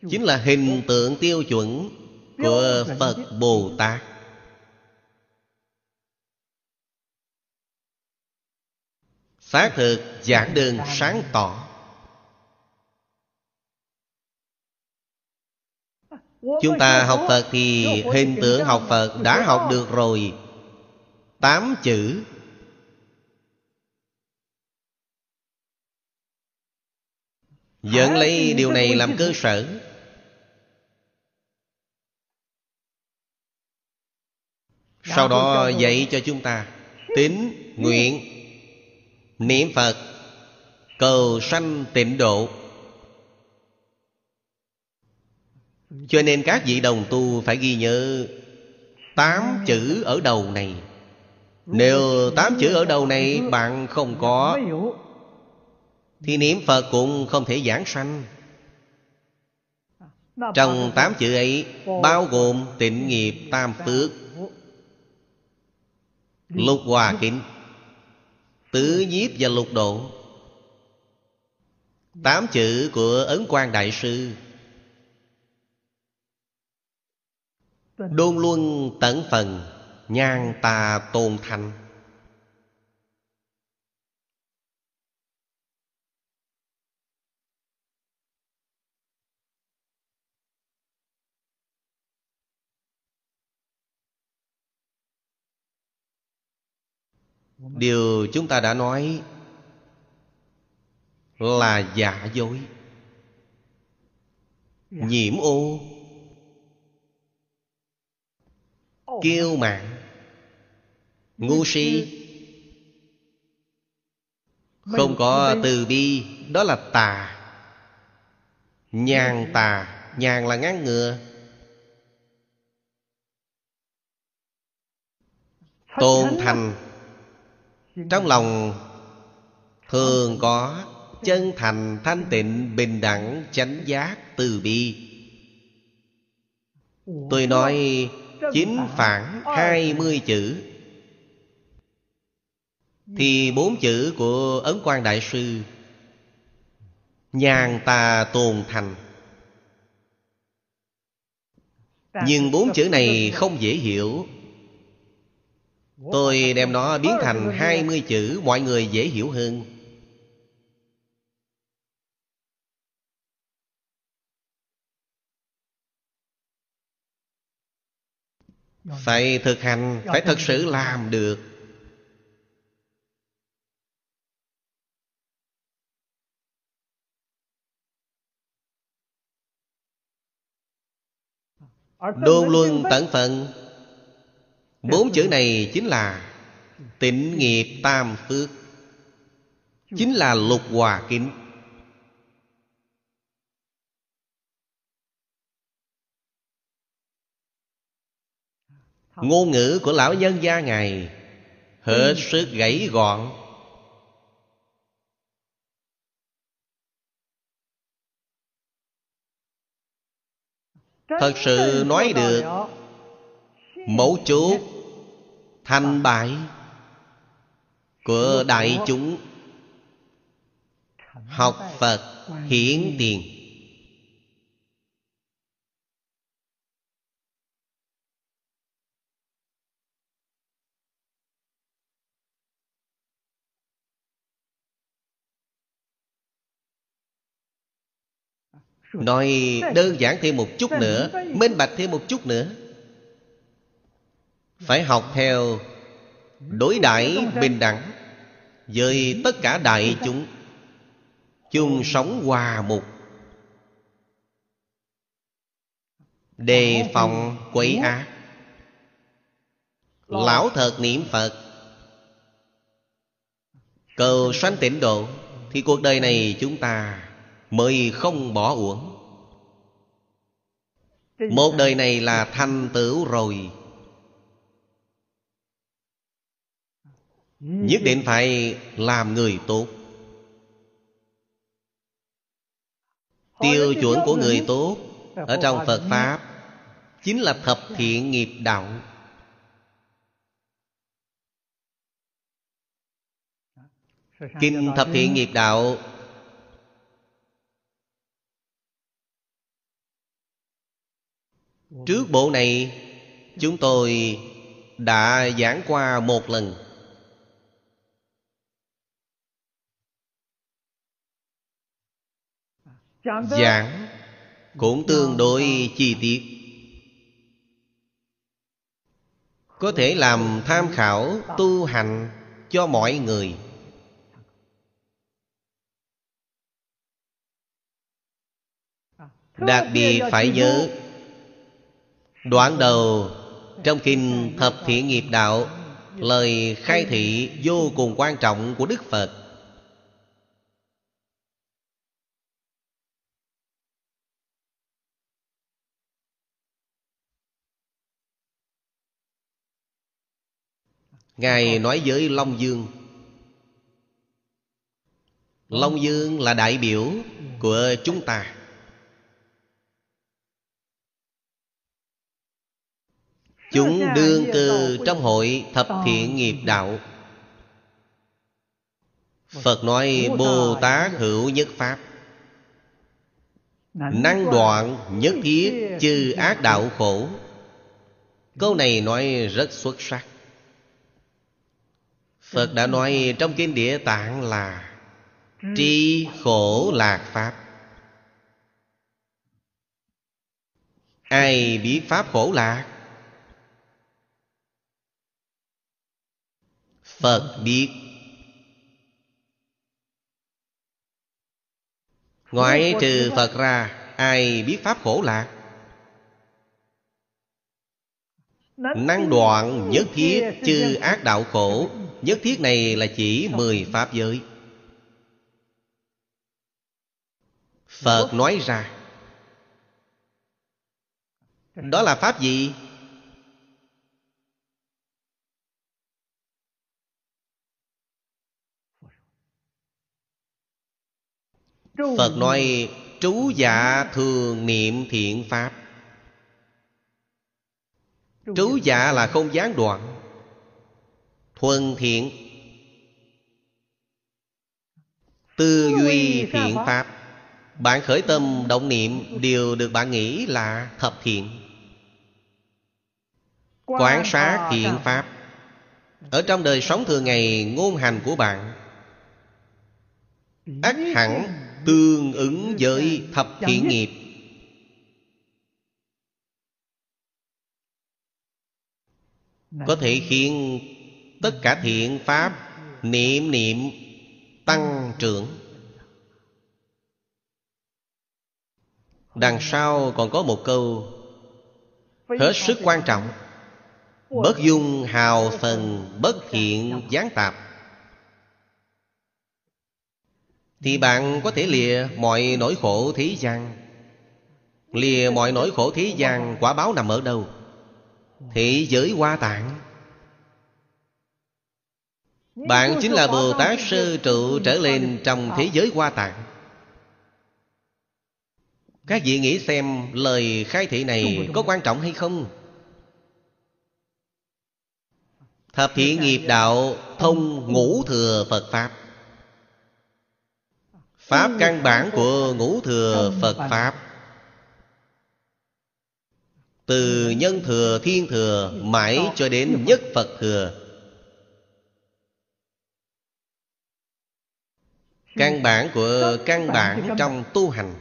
Chính là hình tượng tiêu chuẩn Của Phật Bồ Tát Xác thực giảng đơn sáng tỏ. Chúng ta học Phật thì hình tượng học Phật đã học được rồi. Tám chữ. Dẫn lấy điều này làm cơ sở. Sau đó dạy cho chúng ta Tín, nguyện Niệm Phật Cầu sanh tịnh độ Cho nên các vị đồng tu phải ghi nhớ Tám chữ ở đầu này. Nếu tám chữ ở đầu này bạn không có, Thì niệm Phật cũng không thể giảng sanh. Trong tám chữ ấy Bao gồm tịnh nghiệp, tam phước Lục hòa kính Tứ nhiếp và lục độ. Tám chữ của Ấn Quang Đại Sư Đôn luân tận phần, Nhan tà tôn thành Điều chúng ta đã nói Là giả dối. Nhiễm ô Kiêu mạn Ngu si. Không có từ bi Đó là tà. Nhàn tà. Nhàn là ngăn ngừa. Tôn thành. Trong lòng Thường có chân thành thanh tịnh bình đẳng chánh giác từ bi. Tôi nói chính phản hai mươi chữ. Thì bốn chữ của Ấn Quang Đại Sư, Nhàn tà tồn thành. Nhưng bốn chữ này không dễ hiểu. Tôi đem nó biến thành hai mươi chữ, Mọi người dễ hiểu hơn. Phải thực hành Phải thật sự làm được. Đôn luân tận phận. Bốn chữ này chính là Tịnh nghiệp tam phước. Chính là lục hòa kính Ngôn ngữ của lão nhân gia Ngài Hết sức gãy gọn. Thật sự nói được Mấu chốt Thành bại Của đại chúng Học Phật hiển tiền Nói đơn giản thêm một chút nữa Minh bạch thêm một chút nữa. Phải học theo Đối đãi bình đẳng Với tất cả đại chúng. Chung sống hòa mục. Đề phòng quấy ác. Lão thật niệm phật. Cầu sanh tịnh độ thì cuộc đời này chúng ta mới không bỏ uổng. Một đời này là thành tựu rồi. Nhất định phải làm người tốt. Tiêu chuẩn của người tốt ở trong phật pháp chính là thập thiện nghiệp đạo. Kinh thập thiện nghiệp đạo trước bộ này, chúng tôi đã giảng qua một lần. Giảng cũng tương đối chi tiết. Có thể làm tham khảo, tu hành cho mọi người. Đặc biệt phải nhớ đoạn đầu, trong kinh thập thiện nghiệp đạo, lời khai thị vô cùng quan trọng của đức phật. Ngài nói với Long Dương Long Dương là đại biểu của chúng ta. Chúng đương cư trong hội thập thiện nghiệp đạo. Phật nói Bồ Tát hữu nhất Pháp. Năng đoạn nhất thiết chư ác đạo khổ. Câu này nói rất xuất sắc. Phật đã nói trong Kinh Địa Tạng là Tri khổ lạc Pháp. Ai biết Pháp khổ lạc Phật biết Ngoại trừ Phật ra Ai biết Pháp khổ lạc? Năng đoạn nhất thiết chư ác đạo khổ Nhất thiết này là chỉ mười Pháp giới. Phật nói ra Đó là Pháp gì? Phật nói Trú dạ thường niệm thiện Pháp. Trú dạ là không gián đoạn Thuần thiện. Tư duy thiện pháp? Bạn khởi tâm động niệm Đều được bạn nghĩ là thập thiện. Quán sát thiện pháp. Ở trong đời sống thường ngày Ngôn hành của bạn ắt hẳn tương ứng với thập thiện nghiệp. Có thể khiến tất cả thiện pháp niệm niệm tăng trưởng. Đằng sau còn có một câu hết sức quan trọng bất dung hào phần bất thiện gián tạp thì bạn có thể lìa mọi nỗi khổ thế gian. Lìa mọi nỗi khổ thế gian, quả báo nằm ở đâu? Thế giới hoa tạng. Bạn chính là Bồ Tát Sư Trụ trở lên trong thế giới hoa tạng. Các vị nghĩ xem, lời khai thị này có quan trọng hay không? Thập thiện nghiệp đạo thông ngũ thừa Phật Pháp. Pháp căn bản của ngũ thừa Phật Pháp. Từ nhân thừa, thiên thừa Mãi cho đến nhất Phật thừa. Căn bản của căn bản trong tu hành.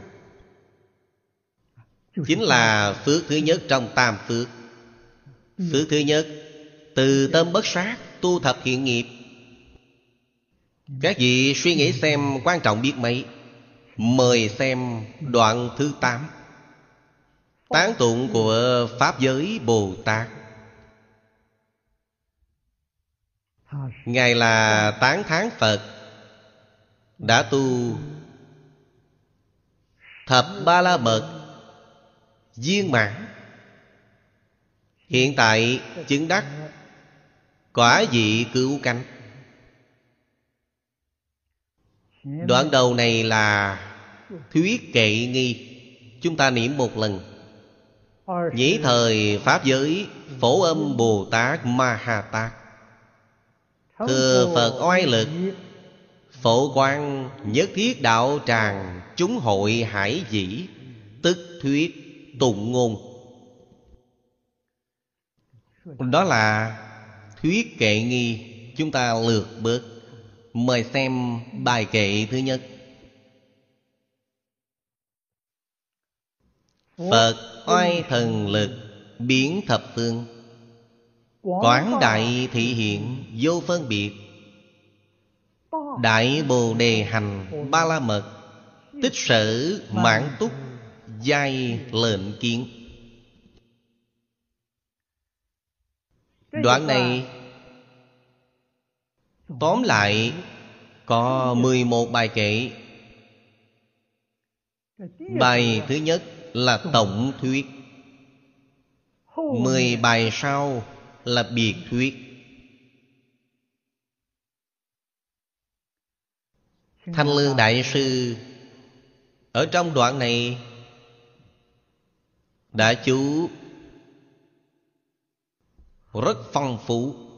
Chính là phước thứ nhất trong tam phước. Phước thứ nhất Từ tâm bất sát Tu thập thiện nghiệp các vị suy nghĩ xem quan trọng biết mấy? Mời xem đoạn thứ 8 Tán tụng của Pháp giới Bồ Tát. Ngài là tán thán Phật, Đã tu Thập Ba La Mật, Viên mãn. Hiện tại chứng đắc Quả vị cứu cánh. Đoạn đầu này là Thuyết kệ nghi. Chúng ta niệm một lần. Nhĩ thời Pháp giới Phổ âm Bồ Tát Ma Ha Tát Thừa Phật oai lực Phổ quan nhất thiết đạo tràng Chúng hội hải dĩ. Tức thuyết tụng ngôn. Đó là thuyết kệ nghi. Chúng ta lượt bớt Mời xem bài kệ thứ nhất. Phật oai thần lực biến thập phương. Quán đại thị hiện vô phân biệt. Đại Bồ Đề Hành Ba La Mật Tích sở mãn túc Giai lệnh kiến. Đoạn này Tóm lại, Có 11 bài kệ Bài thứ nhất là tổng thuyết. Mười bài sau là biệt thuyết. Thanh Lương Đại Sư, Ở trong đoạn này, Đã chú Rất phong phú.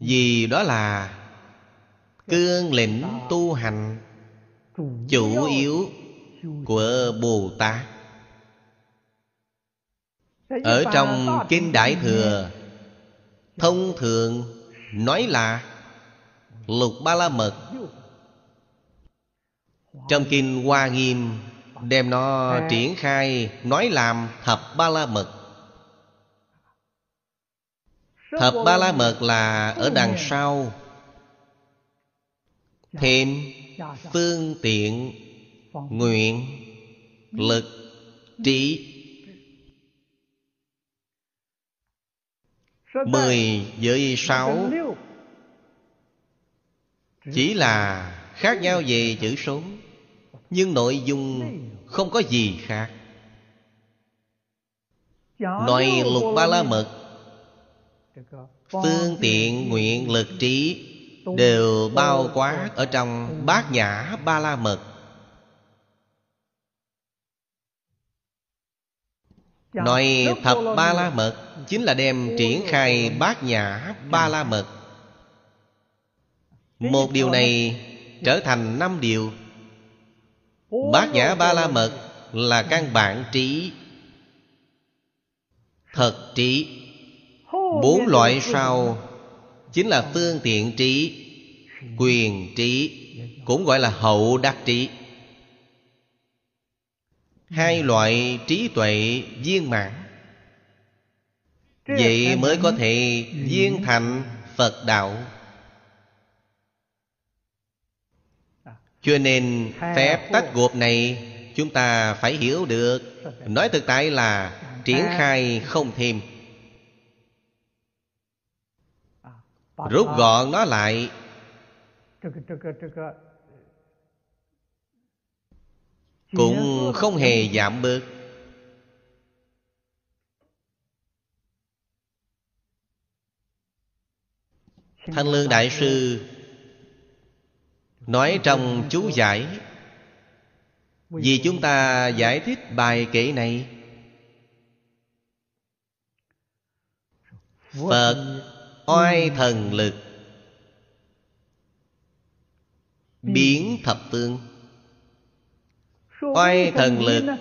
Vì đó là Cương lĩnh tu hành Chủ yếu của Bồ Tát Ở trong Kinh Đại Thừa, Thông thường nói là Lục Ba La Mật. Trong Kinh Hoa Nghiêm Đem nó triển khai, Nói làm Thập Ba La Mật. Thập Ba La Mật là ở đằng sau. Thêm phương tiện Nguyện Lực Trí. Mười với sáu. Chỉ là khác nhau về chữ số Nhưng nội dung không có gì khác. Nói lục ba la mật Phương tiện nguyện lực trí Đều bao quát ở trong bát nhã ba la mật. Nói thập ba la mật Chính là đem triển khai bát nhã ba la mật. Một điều này trở thành năm điều. Bát nhã ba la mật là căn bản trí Thật trí Bốn loại sau Chính là phương tiện trí Quyền trí Cũng gọi là hậu đắc trí. Hai loại trí tuệ viên mãn. Vậy mới có thể viên thành Phật đạo. Cho nên phép tách gộp này Chúng ta phải hiểu được. Nói thực tại là triển khai không thêm rút gọn nó lại. Cũng không hề giảm bớt. Thanh lương đại sư nói trong chú giải vì chúng ta giải thích bài kể này. Phật oai thần lực. Biến thập tương oai thần lực.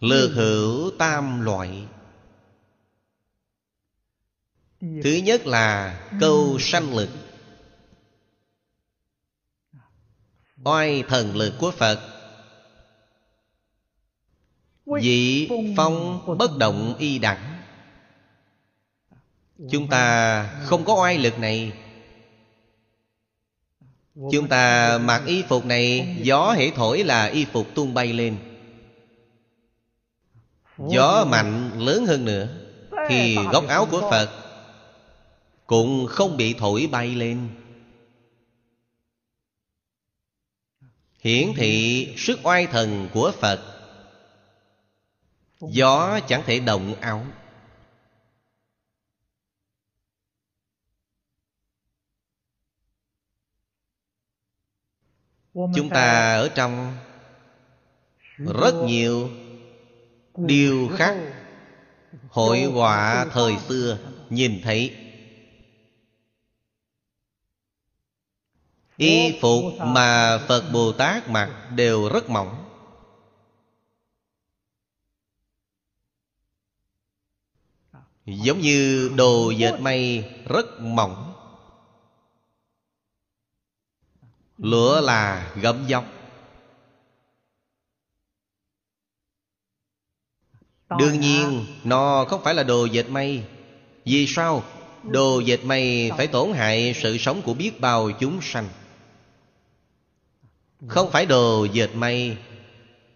Lược hữu tam loại. Thứ nhất là câu sanh lực. Oai thần lực của phật. Dị phong bất động y đẳng. Chúng ta không có oai lực này. Chúng ta mặc y phục này, Gió hễ thổi là y phục tung bay lên. Gió mạnh lớn hơn nữa, Thì góc áo của Phật Cũng không bị thổi bay lên. Hiển thị sức oai thần của Phật, Gió chẳng thể động áo. Chúng ta ở trong Rất nhiều Điều khác. Hội họa thời xưa Nhìn thấy. Y phục mà Phật Bồ Tát mặc Đều rất mỏng. Giống như đồ dệt may rất mỏng Lửa là gấm dốc Đương nhiên nó không phải là đồ dệt may. Vì sao? Đồ dệt may phải tổn hại sự sống của biết bao chúng sanh. Không phải đồ dệt may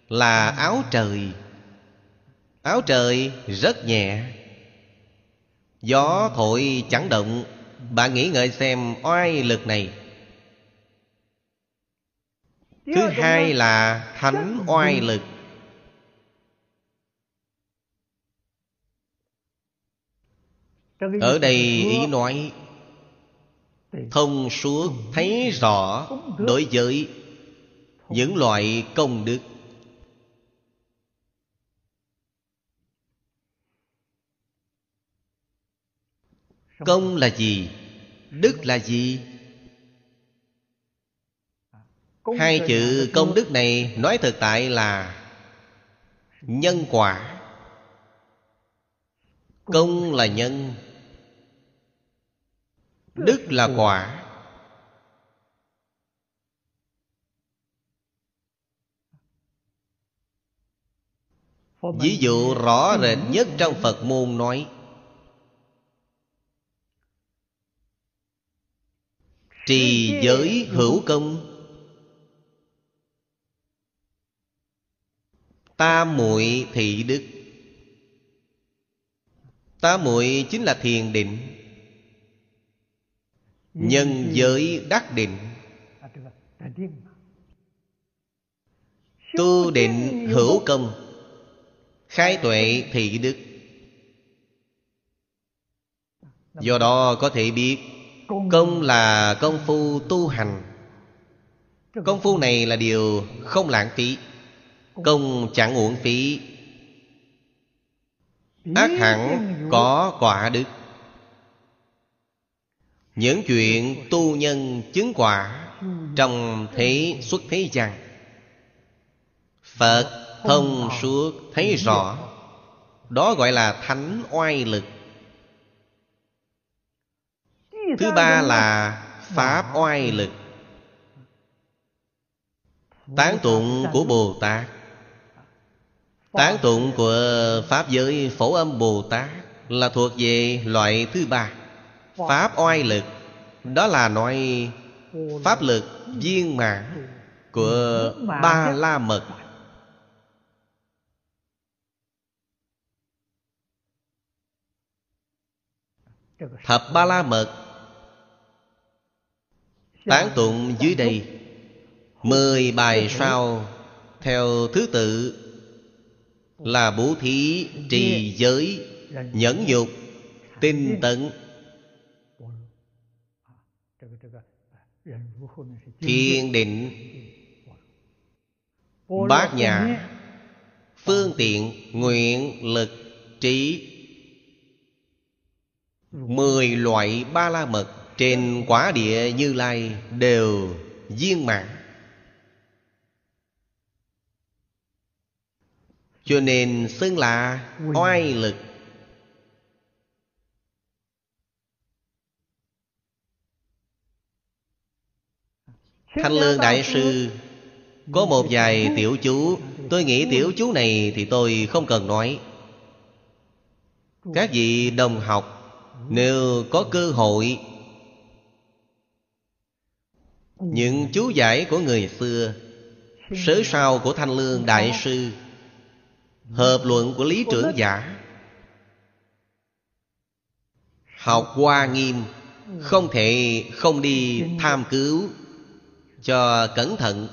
Là áo trời. Áo trời rất nhẹ. Gió thổi chẳng động. Bạn nghĩ ngợi xem oai lực này Thứ hai là thánh oai lực. Ở đây ý nói Thông suốt thấy rõ đối với những loại công đức. Công là gì? Đức là gì? Hai chữ công đức này nói thực tại là Nhân quả. Công là nhân Đức là quả. Ví dụ rõ rệt nhất trong Phật môn nói Trì giới hữu công Tam muội thị đức. Tam muội chính là thiền định. Nhân giới đắc định. Tu định hữu công. Khai tuệ thị đức. Do đó có thể biết, Công là công phu tu hành. Công phu này là điều không lãng phí. Công chẳng uổng phí. Ác hẳn có quả đức. Những chuyện tu nhân chứng quả Trong thế xuất thế gian Phật thông suốt thấy rõ. Đó gọi là thánh oai lực. Thứ ba là Pháp oai lực. Tán tụng của Bồ Tát Tán tụng của Pháp giới Phổ âm Bồ Tát Là thuộc về loại thứ ba. Pháp oai lực Đó là nói Pháp lực viên mãn Của Ba La Mật. Thập Ba La Mật. Tán tụng dưới đây. Mười bài sau Theo thứ tự Là bố thí, trì giới, nhẫn dục, tinh tấn. Thiền định Bát nhã Phương tiện Nguyện lực Trí. Mười loại ba la mật Trên quả địa Như Lai Đều viên mãn Cho nên xưng là oai lực. Thanh Lương Đại Sư Có một vài tiểu chú. Tôi nghĩ tiểu chú này thì tôi không cần nói. Các vị đồng học Nếu có cơ hội Những chú giải của người xưa Sớ sao của Thanh Lương Đại Sư Hợp luận của Lý Trưởng Giả. Học qua nghiêm Không thể không đi tham cứu Cho cẩn thận.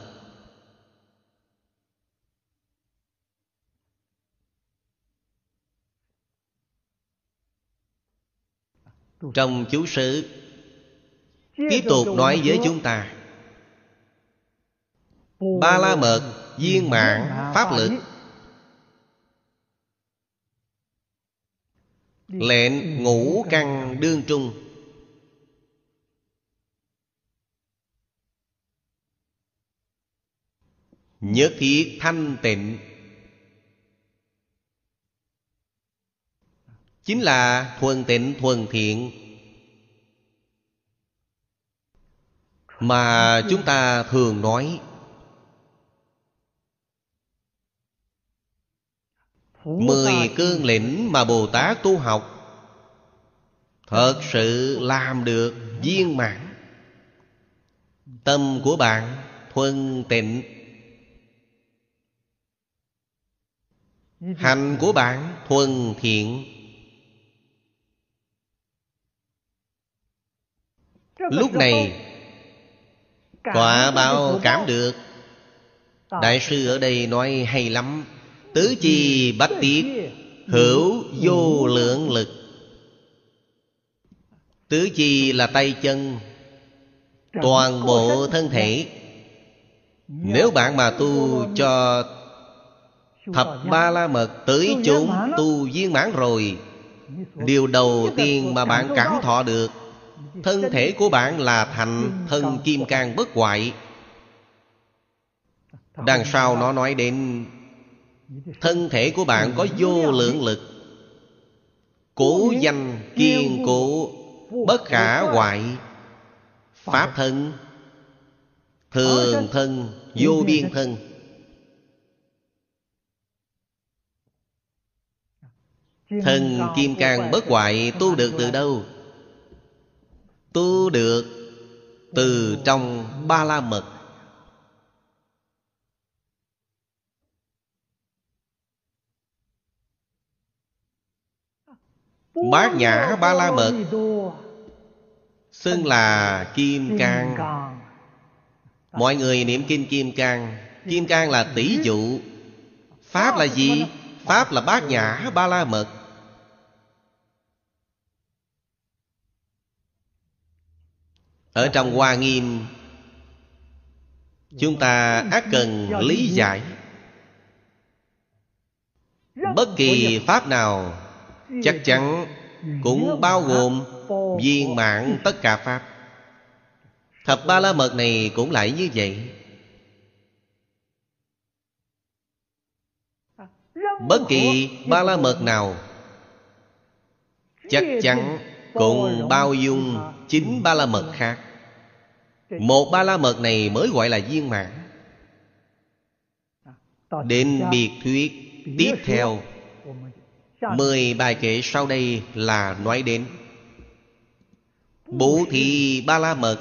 Trong chú sự Tiếp tục nói với chúng ta. Ba la mật Viên mạng Pháp lực Lệnh ngũ căn đương trung. Nhất thiết thanh tịnh. Chính là thuần tịnh thuần thiện. Mà chúng ta thường nói Mười cương lĩnh mà Bồ Tát tu học. Thật sự làm được viên mãn. Tâm của bạn thuần tịnh. Hành của bạn thuần thiện. Lúc này Quả bao cảm được. Đại sư ở đây nói hay lắm Tứ chi bách tiết Hữu vô lượng lực. Tứ chi là tay chân, Toàn bộ thân thể. Nếu bạn mà tu cho Thập ba la mật tới chúng tu viên mãn rồi, Điều đầu tiên mà bạn cảm thọ được, Thân thể của bạn là thành thân kim cang bất hoại. Đằng sau nó nói đến Thân thể của bạn có vô lượng lực. Cố danh kiên cố, Bất khả hoại. Pháp thân, Thường thân, Vô biên thân. Thần kim cang bất hoại, tu được từ đâu? Tu được từ trong ba la mật. Bát nhã ba la mật, Xưng là kim cang. Mọi người niệm kinh kim cang. Kim cang là tỷ dụ. Pháp là gì? Pháp là bát nhã ba la mật. Ở trong Hoa Nghiêm, Chúng ta ác cần lý giải Bất kỳ Pháp nào. Chắc chắn cũng bao gồm viên mãn tất cả Pháp. Thập ba la mật này cũng lại như vậy. Bất kỳ ba la mật nào Chắc chắn cũng bao dung chính ba la mật khác. Một ba la mật này mới gọi là viên mãn Đến biệt thuyết tiếp theo Mười bài kệ sau đây là nói đến Bố thí ba la mật.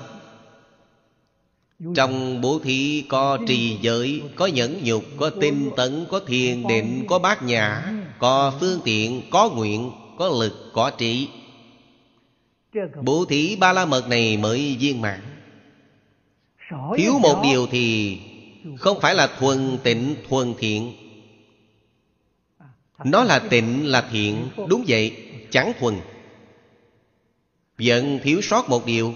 Trong bố thí có trì giới Có nhẫn nhục Có tinh tấn Có thiền định Có bát nhã Có phương tiện Có nguyện Có lực Có trí. Bố thí ba la mật này mới viên mãn. Thiếu một điều thì Không phải là thuần tịnh thuần thiện nó là tịnh, là thiện. Đúng vậy, chẳng thuần vẫn thiếu sót một điều.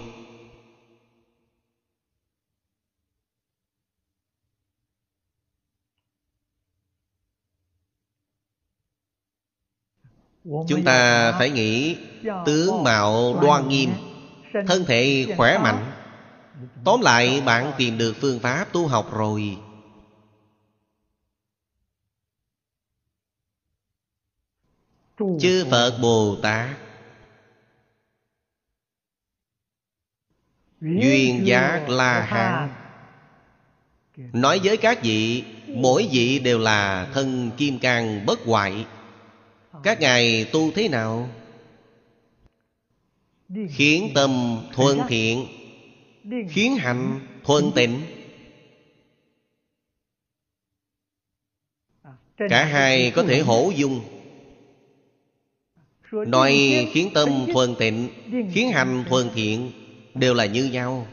Chúng ta phải nghĩ tướng mạo đoan nghiêm, thân thể khỏe mạnh. Tóm lại, bạn tìm được phương pháp tu học rồi. Chư Phật. Bồ Tát. Duyên giác La Hán. Nói với các vị Mỗi vị đều là thân kim cang bất hoại. Các ngài tu thế nào? Khiến tâm thuận thiện. Khiến hành thuận tịnh. Cả hai có thể hổ dung Nói khiến tâm thuần tịnh Khiến hành thuần thiện Đều là như nhau.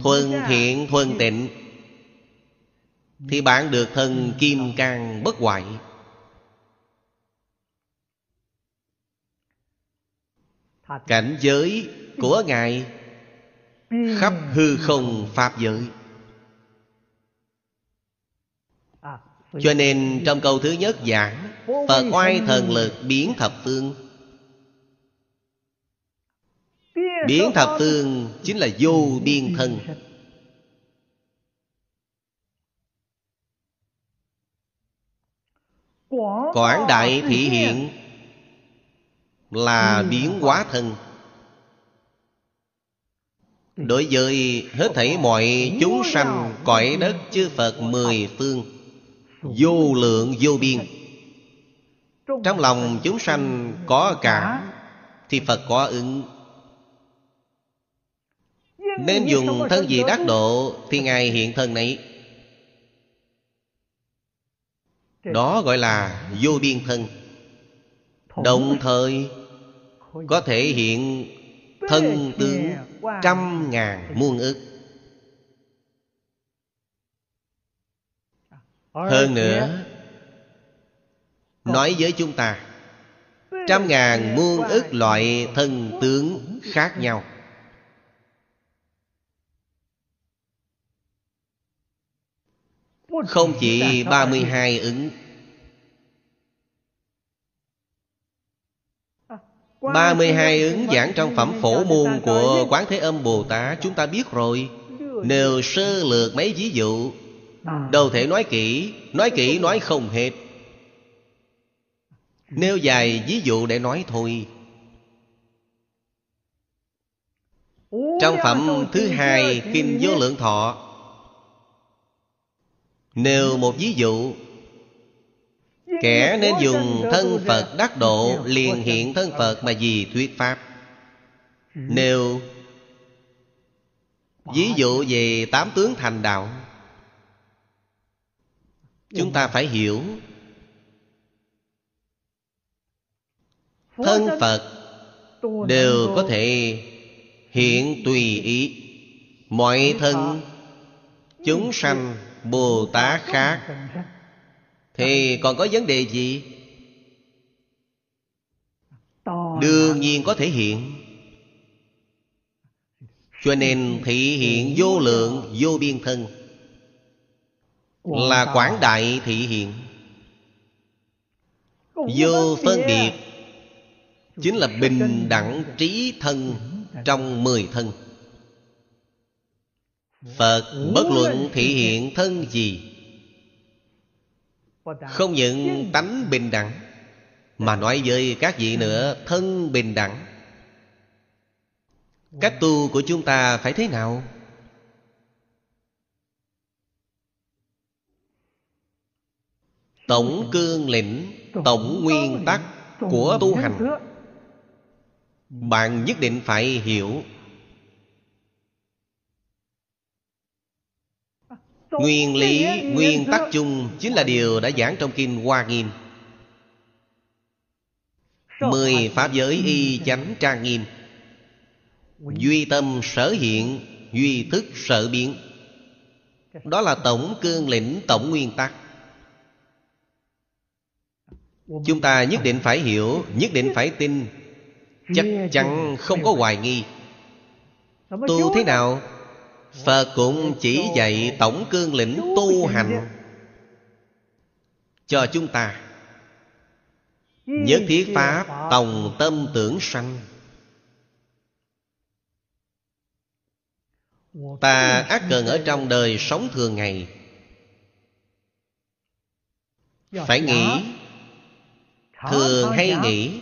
Thuần thiện thuần tịnh Thì bạn được thân kim cang bất hoại. Cảnh giới của Ngài Khắp hư không Pháp giới Cho nên trong câu thứ nhất giảng, Phật oai thần lực biến thập phương. Biến thập phương chính là vô biên thân. Quảng đại thị hiện Là biến hóa thân. Đối với hết thảy mọi chúng sanh Cõi đất chư Phật mười phương Vô lượng vô biên. Trong lòng chúng sanh có cảm Thì Phật có ứng. Nên dùng thân gì đắc độ Thì Ngài hiện thân này Đó gọi là vô biên thân. Đồng thời Có thể hiện thân tướng trăm ngàn muôn ức. Hơn nữa Nói với chúng ta Trăm ngàn muôn ức loại thân tướng khác nhau. Không chỉ 32 ứng. 32 ứng giảng trong phẩm phổ môn của Quán Thế Âm Bồ Tát Chúng ta biết rồi. Nêu sơ lược mấy ví dụ Đâu thể nói kỹ Nói kỹ, nói không hết. Nêu dài ví dụ để nói thôi. Trong phẩm thứ hai Kinh Vô Lượng Thọ. Nêu một ví dụ. Kẻ nên dùng thân Phật đắc độ, Liền hiện thân Phật mà vì thuyết Pháp. Nêu Ví dụ về tám tướng thành đạo. Chúng ta phải hiểu. Thân Phật Đều có thể hiện tùy ý. Mọi thân Chúng sanh Bồ Tát khác. Thì còn có vấn đề gì? Đương nhiên có thể hiện. Cho nên thị hiện vô lượng vô biên thân Là quảng đại thị hiện Vô phân biệt Chính là bình đẳng trí thân Trong mười thân. Phật bất luận thị hiện thân gì Không những tánh bình đẳng Mà nói với các vị nữa Thân bình đẳng. Cách tu của chúng ta phải thế nào? Tổng cương lĩnh Tổng nguyên tắc của tu hành. Bạn nhất định phải hiểu. Nguyên lý, nguyên tắc chung Chính là điều đã giảng trong Kinh Hoa Nghiêm. Mười Pháp giới y chánh trang nghiêm. Duy tâm sở hiện Duy thức sở biến. Đó là tổng cương lĩnh tổng nguyên tắc Chúng ta nhất định phải hiểu Nhất định phải tin. Chắc chắn không có hoài nghi. Tu thế nào? Phật cũng chỉ dạy tổng cương lĩnh tu hành Cho chúng ta. Nhất thiết Pháp tòng tâm tưởng sanh. Ta ác cần ở trong đời sống thường ngày. Phải nghĩ Thường hay nghĩ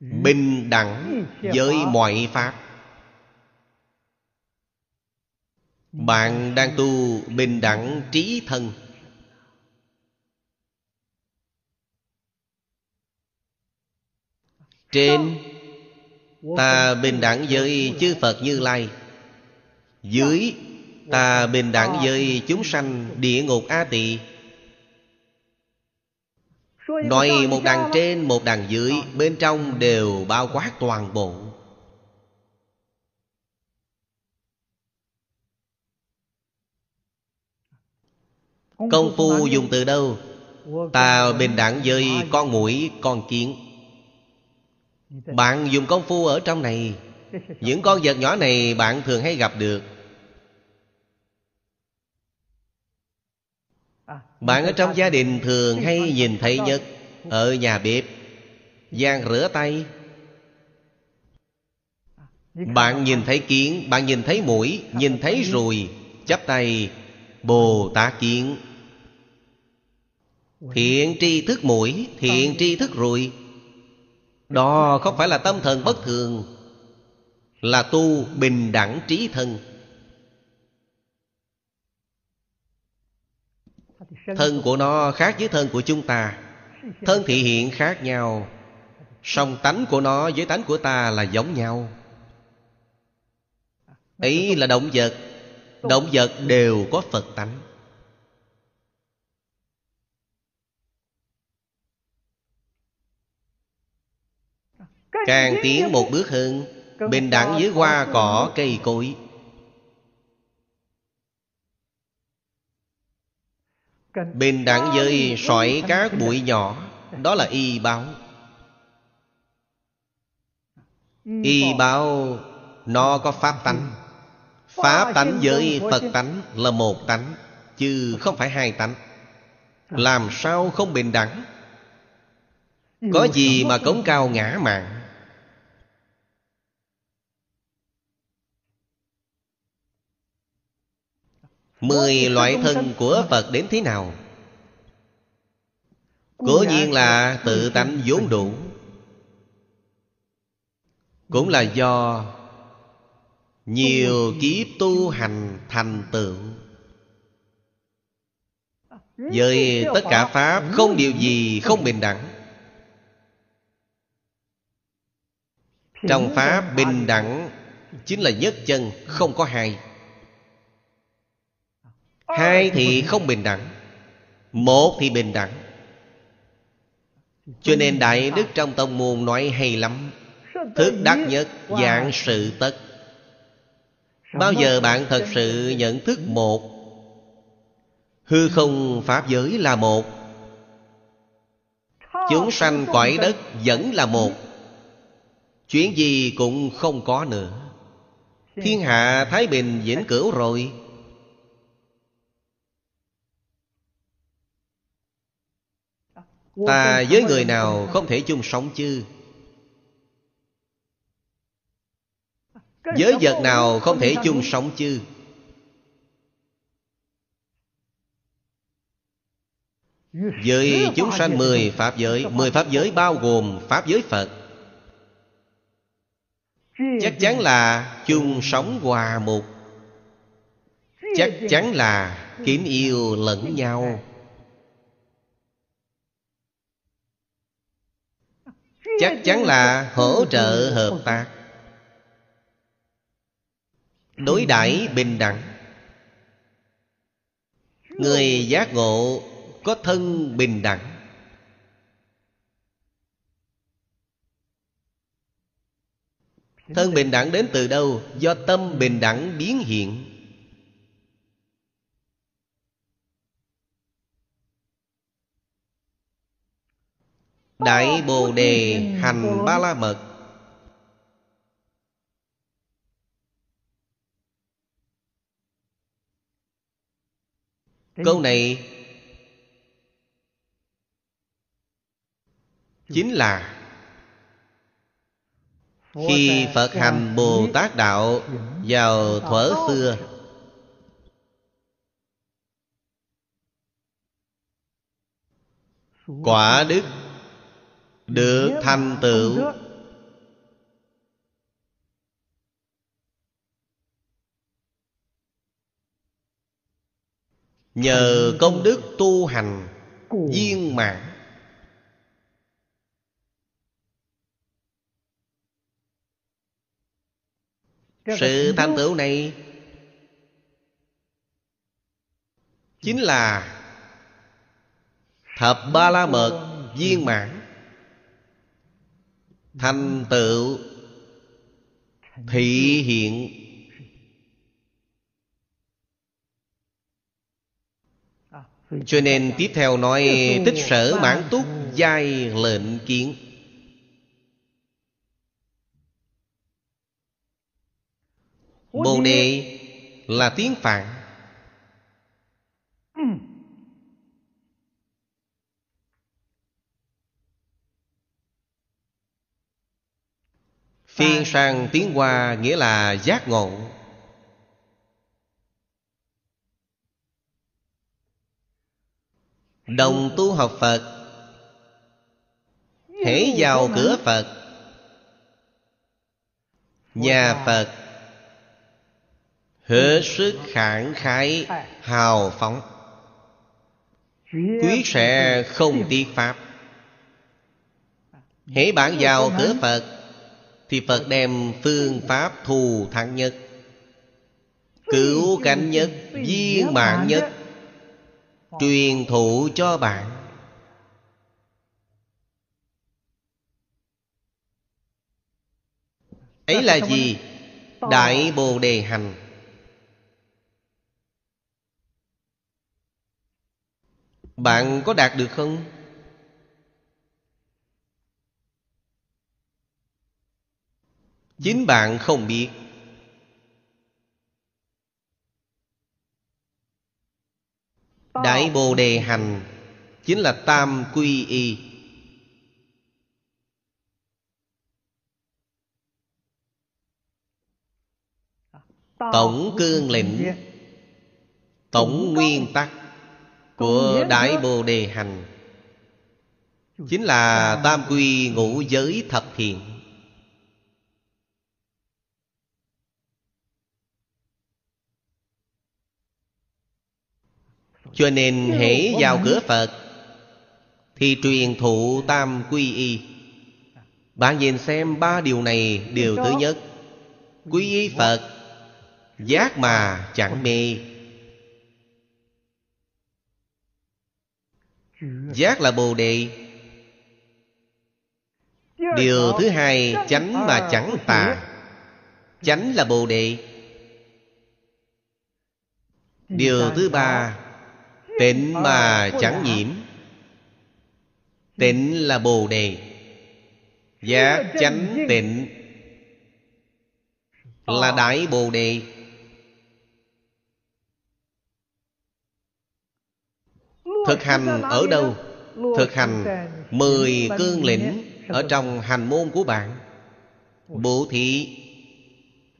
Bình đẳng với mọi Pháp. Bạn đang tu bình đẳng trí thân. Trên Ta bình đẳng với chư Phật Như Lai. Dưới Ta bình đẳng với chúng sanh địa ngục A Tỳ Nói một đằng trên một đằng dưới Bên trong đều bao quát toàn bộ. Công phu dùng từ đâu? Ta bình đẳng với con mũi con kiến. Bạn dùng công phu ở trong này. Những con vật nhỏ này bạn thường hay gặp được Bạn ở trong gia đình thường hay nhìn thấy nhất Ở nhà bếp. Gian rửa tay. Bạn nhìn thấy kiến, Bạn nhìn thấy mũi, Nhìn thấy ruồi, Chắp tay, Bồ Tát kiến. Thiện tri thức mũi, Thiện tri thức ruồi. Đó không phải là tâm thần bất thường, Là tu bình đẳng trí thân. Thân của nó khác với thân của chúng ta. Thân thị hiện khác nhau. Song tánh của nó với tánh của ta là giống nhau. Ấy là động vật. Động vật đều có Phật tánh. Càng tiến một bước hơn Bình đẳng với hoa cỏ cây cối Bình đẳng với sỏi cá bụi nhỏ Đó là y báo. Y báo Nó có pháp tánh. Pháp tánh với Phật tánh là một tánh Chứ không phải hai tánh. Làm sao không bình đẳng? Có gì mà cống cao ngã mạng Mười loại thân của Phật đến thế nào? Cố nhiên là tự tánh vốn đủ. Cũng là do Nhiều kiếp tu hành thành tựu. Với tất cả Pháp không điều gì không bình đẳng. Trong Pháp bình đẳng Chính là nhất chân không có hai Hai thì không bình đẳng, Một thì bình đẳng. Cho nên Đại Đức trong Tông Môn nói hay lắm, Thức đắc nhất dạng sự tất. Bao giờ bạn thật sự nhận thức một? Hư không Pháp giới là một. Chúng sanh cõi đất vẫn là một. Chuyện gì cũng không có nữa. Thiên hạ Thái Bình vĩnh cửu rồi. Ta với người nào không thể chung sống chứ? Với vật nào không thể chung sống chứ? Với chúng sanh mười Pháp giới Mười Pháp giới bao gồm Pháp giới Phật. Chắc chắn là chung sống hòa mục Chắc chắn là kính yêu lẫn nhau chắc chắn là hỗ trợ hợp tác. Đối đãi bình đẳng. Người giác ngộ có thân bình đẳng. Thân bình đẳng đến từ đâu? Do tâm bình đẳng biến hiện. Đại Bồ Đề Hành Ba La Mật. Câu này chính là khi phật hành bồ tát đạo vào thuở xưa. Quả đức được thành tựu. nhờ công đức tu hành viên mãn. Sự thành tựu này chính là thập ba la mật viên mãn thành tựu thị hiện. Cho nên tiếp theo nói, tích sở mãn túc giai lệnh kiến. Bồ đề là tiếng phạn. Phiên sang tiếng hoa nghĩa là giác ngộ. Đồng tu học phật. Hễ vào cửa phật. Nhà phật. Hết sức khẳng khái hào phóng. Quyết sẽ không tiếc pháp. Hễ bạn vào cửa phật thì phật đem phương pháp thù thắng nhất, cứu cánh nhất, viên mạng nhất, truyền thụ cho bạn. Ấy là gì? Đại bồ đề hành. Bạn có đạt được không? Chính bạn không biết. Đại bồ đề hành, chính là tam quy y. Tổng cương lĩnh, tổng nguyên tắc của đại bồ đề hành, chính là tam quy ngũ giới thập thiện. Cho nên hễ vào cửa phật thì truyền thụ tam quy y. Bạn nhìn xem ba điều này điều thứ nhất. Quy y phật giác mà chẳng mê. Giác là bồ đề. Điều thứ hai chánh mà chẳng tà. chánh là bồ đề. Điều thứ ba tịnh mà chẳng nhiễm. Tịnh là bồ đề. Giác chánh tịnh là đại bồ đề. Thực hành ở đâu? thực hành mười cương lĩnh ở trong hành môn của bạn. Bố thí.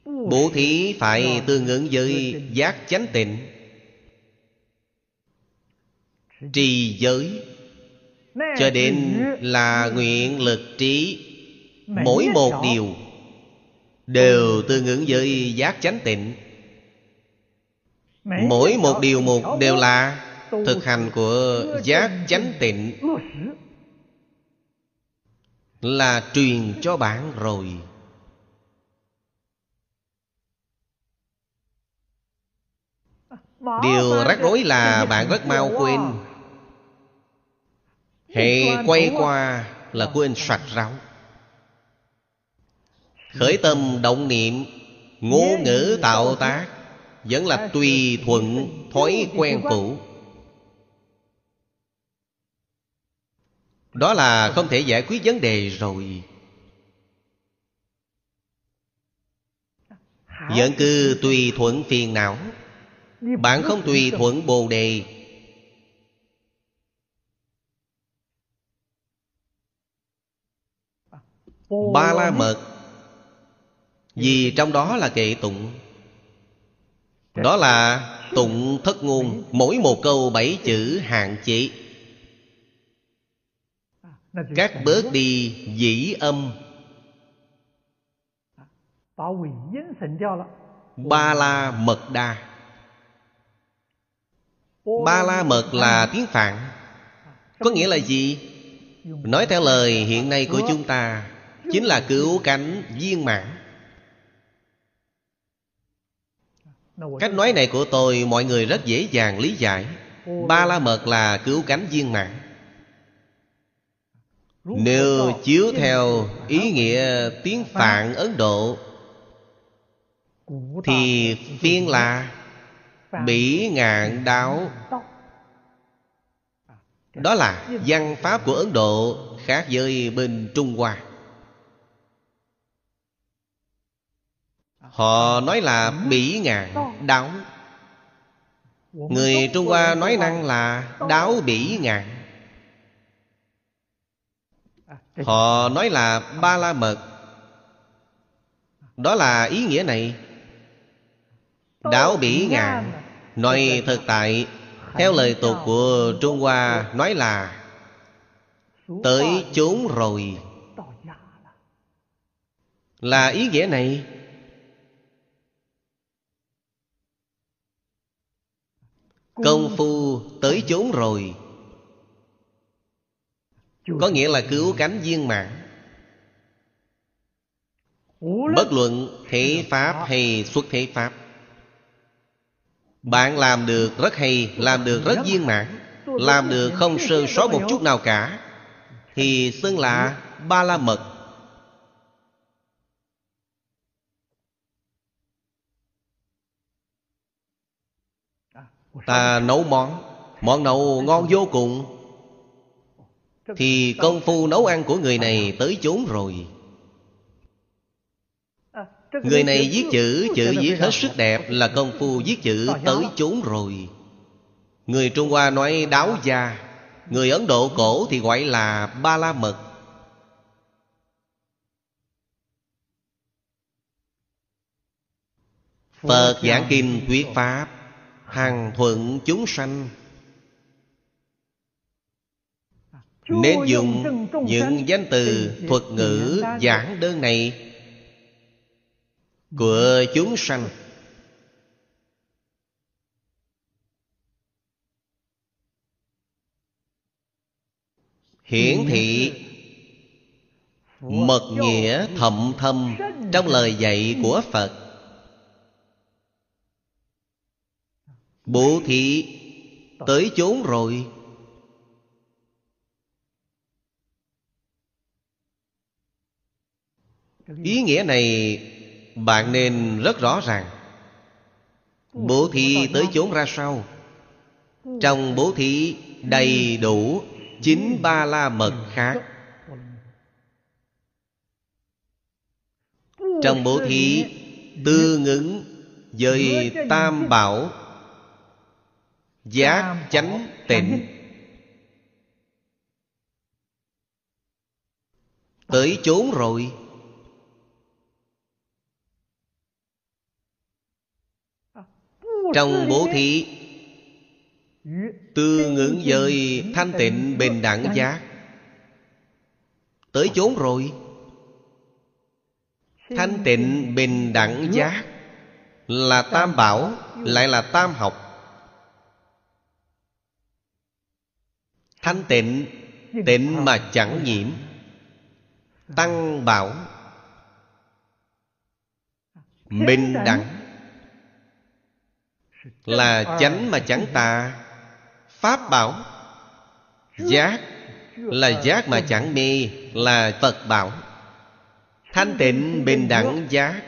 Bố thí phải tương ứng với giác chánh tịnh trì giới. Cho đến là nguyện lực trí, mỗi một điều đều tương ứng với giác chánh tịnh. Mỗi một điều một đều là thực hành của giác chánh tịnh. Là truyền cho bạn rồi. Điều rắc rối là bạn rất mau quên hệ quay qua là quên sạch ráo. Khởi tâm động niệm ngôn ngữ tạo tác vẫn là tùy thuận thói quen cũ. Đó là không thể giải quyết vấn đề rồi. Vẫn cứ tùy thuận phiền não. Bạn không tùy thuận bồ đề Ba la mật. Vì trong đó là kệ tụng. Đó là tụng thất ngôn Mỗi một câu bảy chữ hạn chế. Cắt bớt đi dĩ âm. Ba la mật đa. Ba la mật là tiếng Phạn. Có nghĩa là gì? Nói theo lời hiện nay của chúng ta Chính là cứu cánh viên mãn. Cách nói này của tôi, mọi người rất dễ dàng lý giải. Ba la mật là cứu cánh viên mãn. Nếu chiếu theo ý nghĩa tiếng Phạn Ấn Độ, Thì phiên là Bỉ ngạn đáo Đó là văn pháp của Ấn Độ, Khác với bên Trung Hoa. Họ nói là bỉ ngạn, đáo. Người Trung Hoa nói năng là đáo bỉ ngạn. Họ nói là ba la mật Đó là ý nghĩa này. Đáo bỉ ngạn, Nói thực tại, Theo lời tục của Trung Hoa Nói là Tới chốn rồi. Là ý nghĩa này. Công phu tới chốn rồi. Có nghĩa là cứu cánh viên mạng Bất luận thể pháp hay xuất thể pháp, Bạn làm được rất hay, Làm được rất viên mãn, Làm được không sơ sót một chút nào cả, Thì xưng là ba la mật. Ta nấu món. Món nấu ngon vô cùng. Thì công phu nấu ăn của người này tới chốn rồi. Người này viết chữ Chữ viết hết sức đẹp Là công phu viết chữ tới chốn rồi. Người Trung Hoa nói đáo gia, Người Ấn Độ cổ thì gọi là ba la mật. Phật giảng kinh thuyết Pháp hằng thuận chúng sanh. Nên dùng những danh từ thuật ngữ giảng đơn này. Của chúng sanh. Hiển thị Mật nghĩa thậm thâm Trong lời dạy của Phật Bố thí, tới chốn rồi. Ý nghĩa này bạn nên rất rõ ràng. Bố thí tới chốn ra sao? Trong bố thí đầy đủ Chính ba la mật khác. Trong bố thí tương ứng với tam bảo Giác chánh tịnh. Tới chốn rồi. Trong bố thí Tương ứng với thanh tịnh bình đẳng giác Tới chốn rồi. Thanh tịnh bình đẳng giác Là tam bảo, Lại là tam học. Thanh tịnh Tịnh mà chẳng nhiễm. Tăng bảo. Bình đẳng. Là chánh. mà chẳng tà. Pháp bảo. Giác. Là giác mà chẳng mê. Là Phật bảo. Thanh tịnh bình đẳng giác.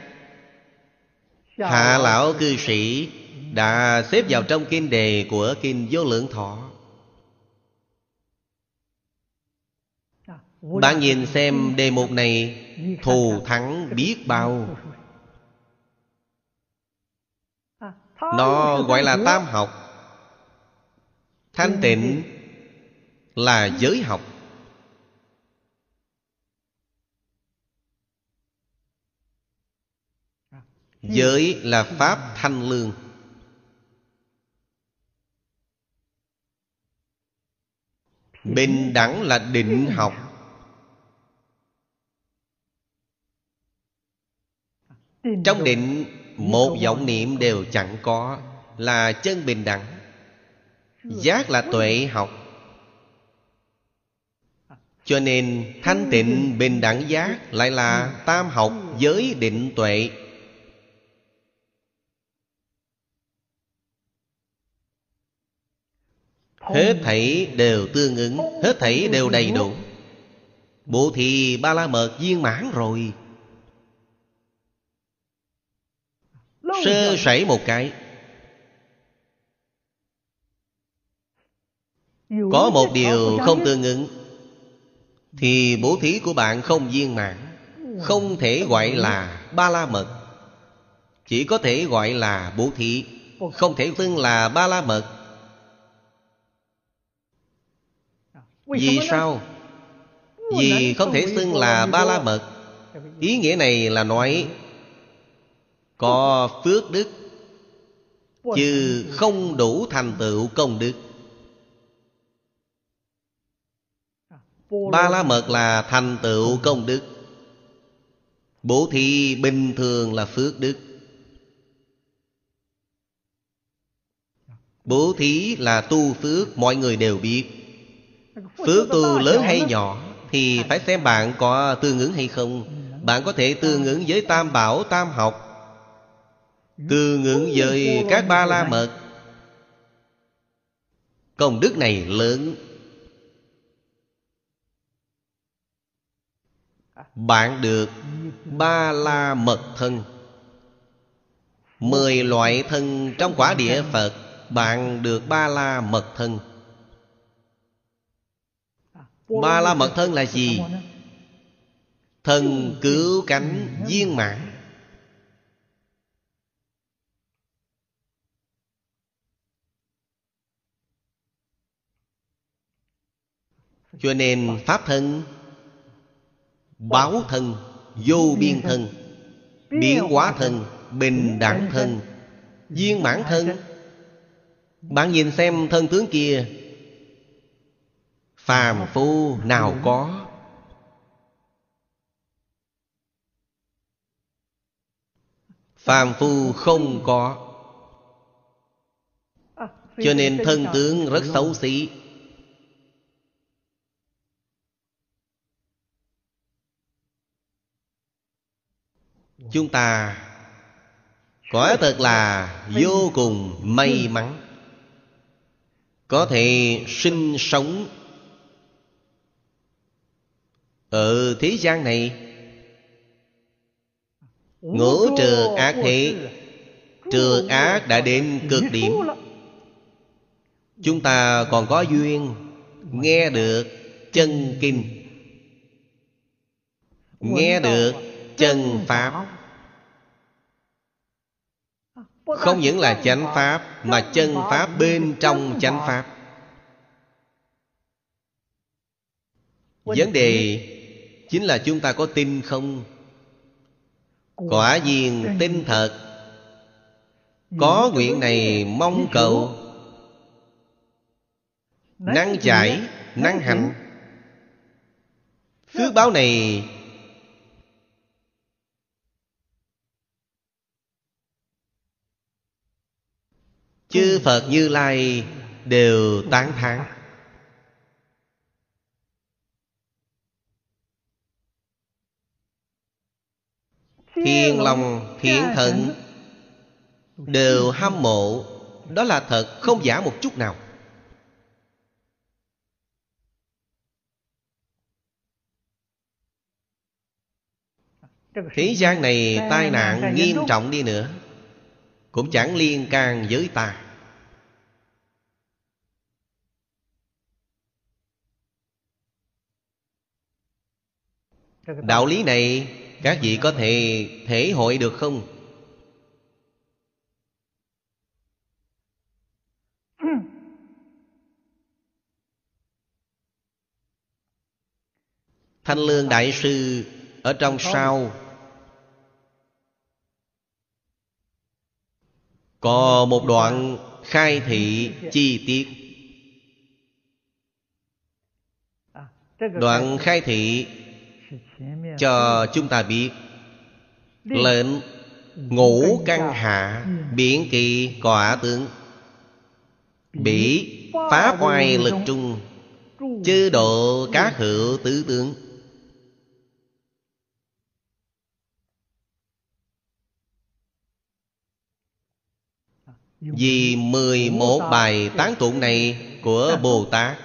Hạ lão cư sĩ Đã xếp vào trong kinh đề của kinh vô lượng thọ Bạn nhìn xem đề mục này, Thù thắng biết bao. Nó gọi là tam học. Thanh tịnh là giới học. Giới là pháp thanh lương. Bình đẳng là định học. Trong định Một vọng niệm đều chẳng có Là chân bình đẳng. Giác là tuệ học. Cho nên thanh tịnh bình đẳng giác Lại là tam học giới định tuệ. Hết thảy đều tương ứng Hết thảy đều đầy đủ. Bộ thì ba la mật viên mãn rồi Sơ sẩy một cái. Có một điều không tương ứng Thì bố thí của bạn không viên mãn Không thể gọi là ba la mật. Chỉ có thể gọi là bố thí Không thể xưng là ba la mật. Vì sao? Vì không thể xưng là ba la mật. Ý nghĩa này là nói Có phước đức Chứ không đủ thành tựu công đức. Ba la mật là thành tựu công đức. Bố thí bình thường là phước đức. Bố thí là tu phước mọi người đều biết. Phước tu lớn hay nhỏ Thì phải xem bạn có tương ứng hay không. Bạn có thể tương ứng với tam bảo tam học Tương ứng với các ba la mật. Công đức này lớn. Bạn được ba la mật thân. Mười loại thân trong quả địa Phật Bạn được ba la mật thân. Ba la mật thân là gì? Thần cứu cánh viên mãn Cho nên Pháp thân, Báo thân, Vô biên thân, Biến hóa thân, Bình đẳng thân, Viên mãn thân. Bạn nhìn xem thân tướng kia, phàm phu nào có? Phàm phu không có. Cho nên thân tướng rất xấu xí. Chúng ta quả thật là vô cùng may mắn. Có thể sinh sống ở thế gian này. Ngũ trừ ác thế, trừ ác đã đến cực điểm. Chúng ta còn có duyên nghe được chân kinh. Nghe được chân pháp. Không những là chánh pháp, mà chân pháp bên trong chánh pháp. Vấn đề chính là chúng ta có tin không? Quả nhiên tin thật. Có nguyện này mong cầu. Năng giải năng hạnh. Phước báo này chư phật như lai đều tán thán. Thiên lòng thiện thận Đều hâm mộ. Đó là thật không giả một chút nào. Thế gian này tai nạn nghiêm trọng đi nữa. Cũng chẳng liên can với ta Đạo lý này các vị có thể thể hội được không? Thanh lương đại sư ở trong sau Có một đoạn khai thị chi tiết. Đoạn khai thị cho chúng ta biết, Lệnh ngũ căn hạ Biển kỳ quả tướng Bỉ phá oai lực trung, Chư độ cá hữu tứ tướng. Vì 11 bài tán tụng này của Bồ Tát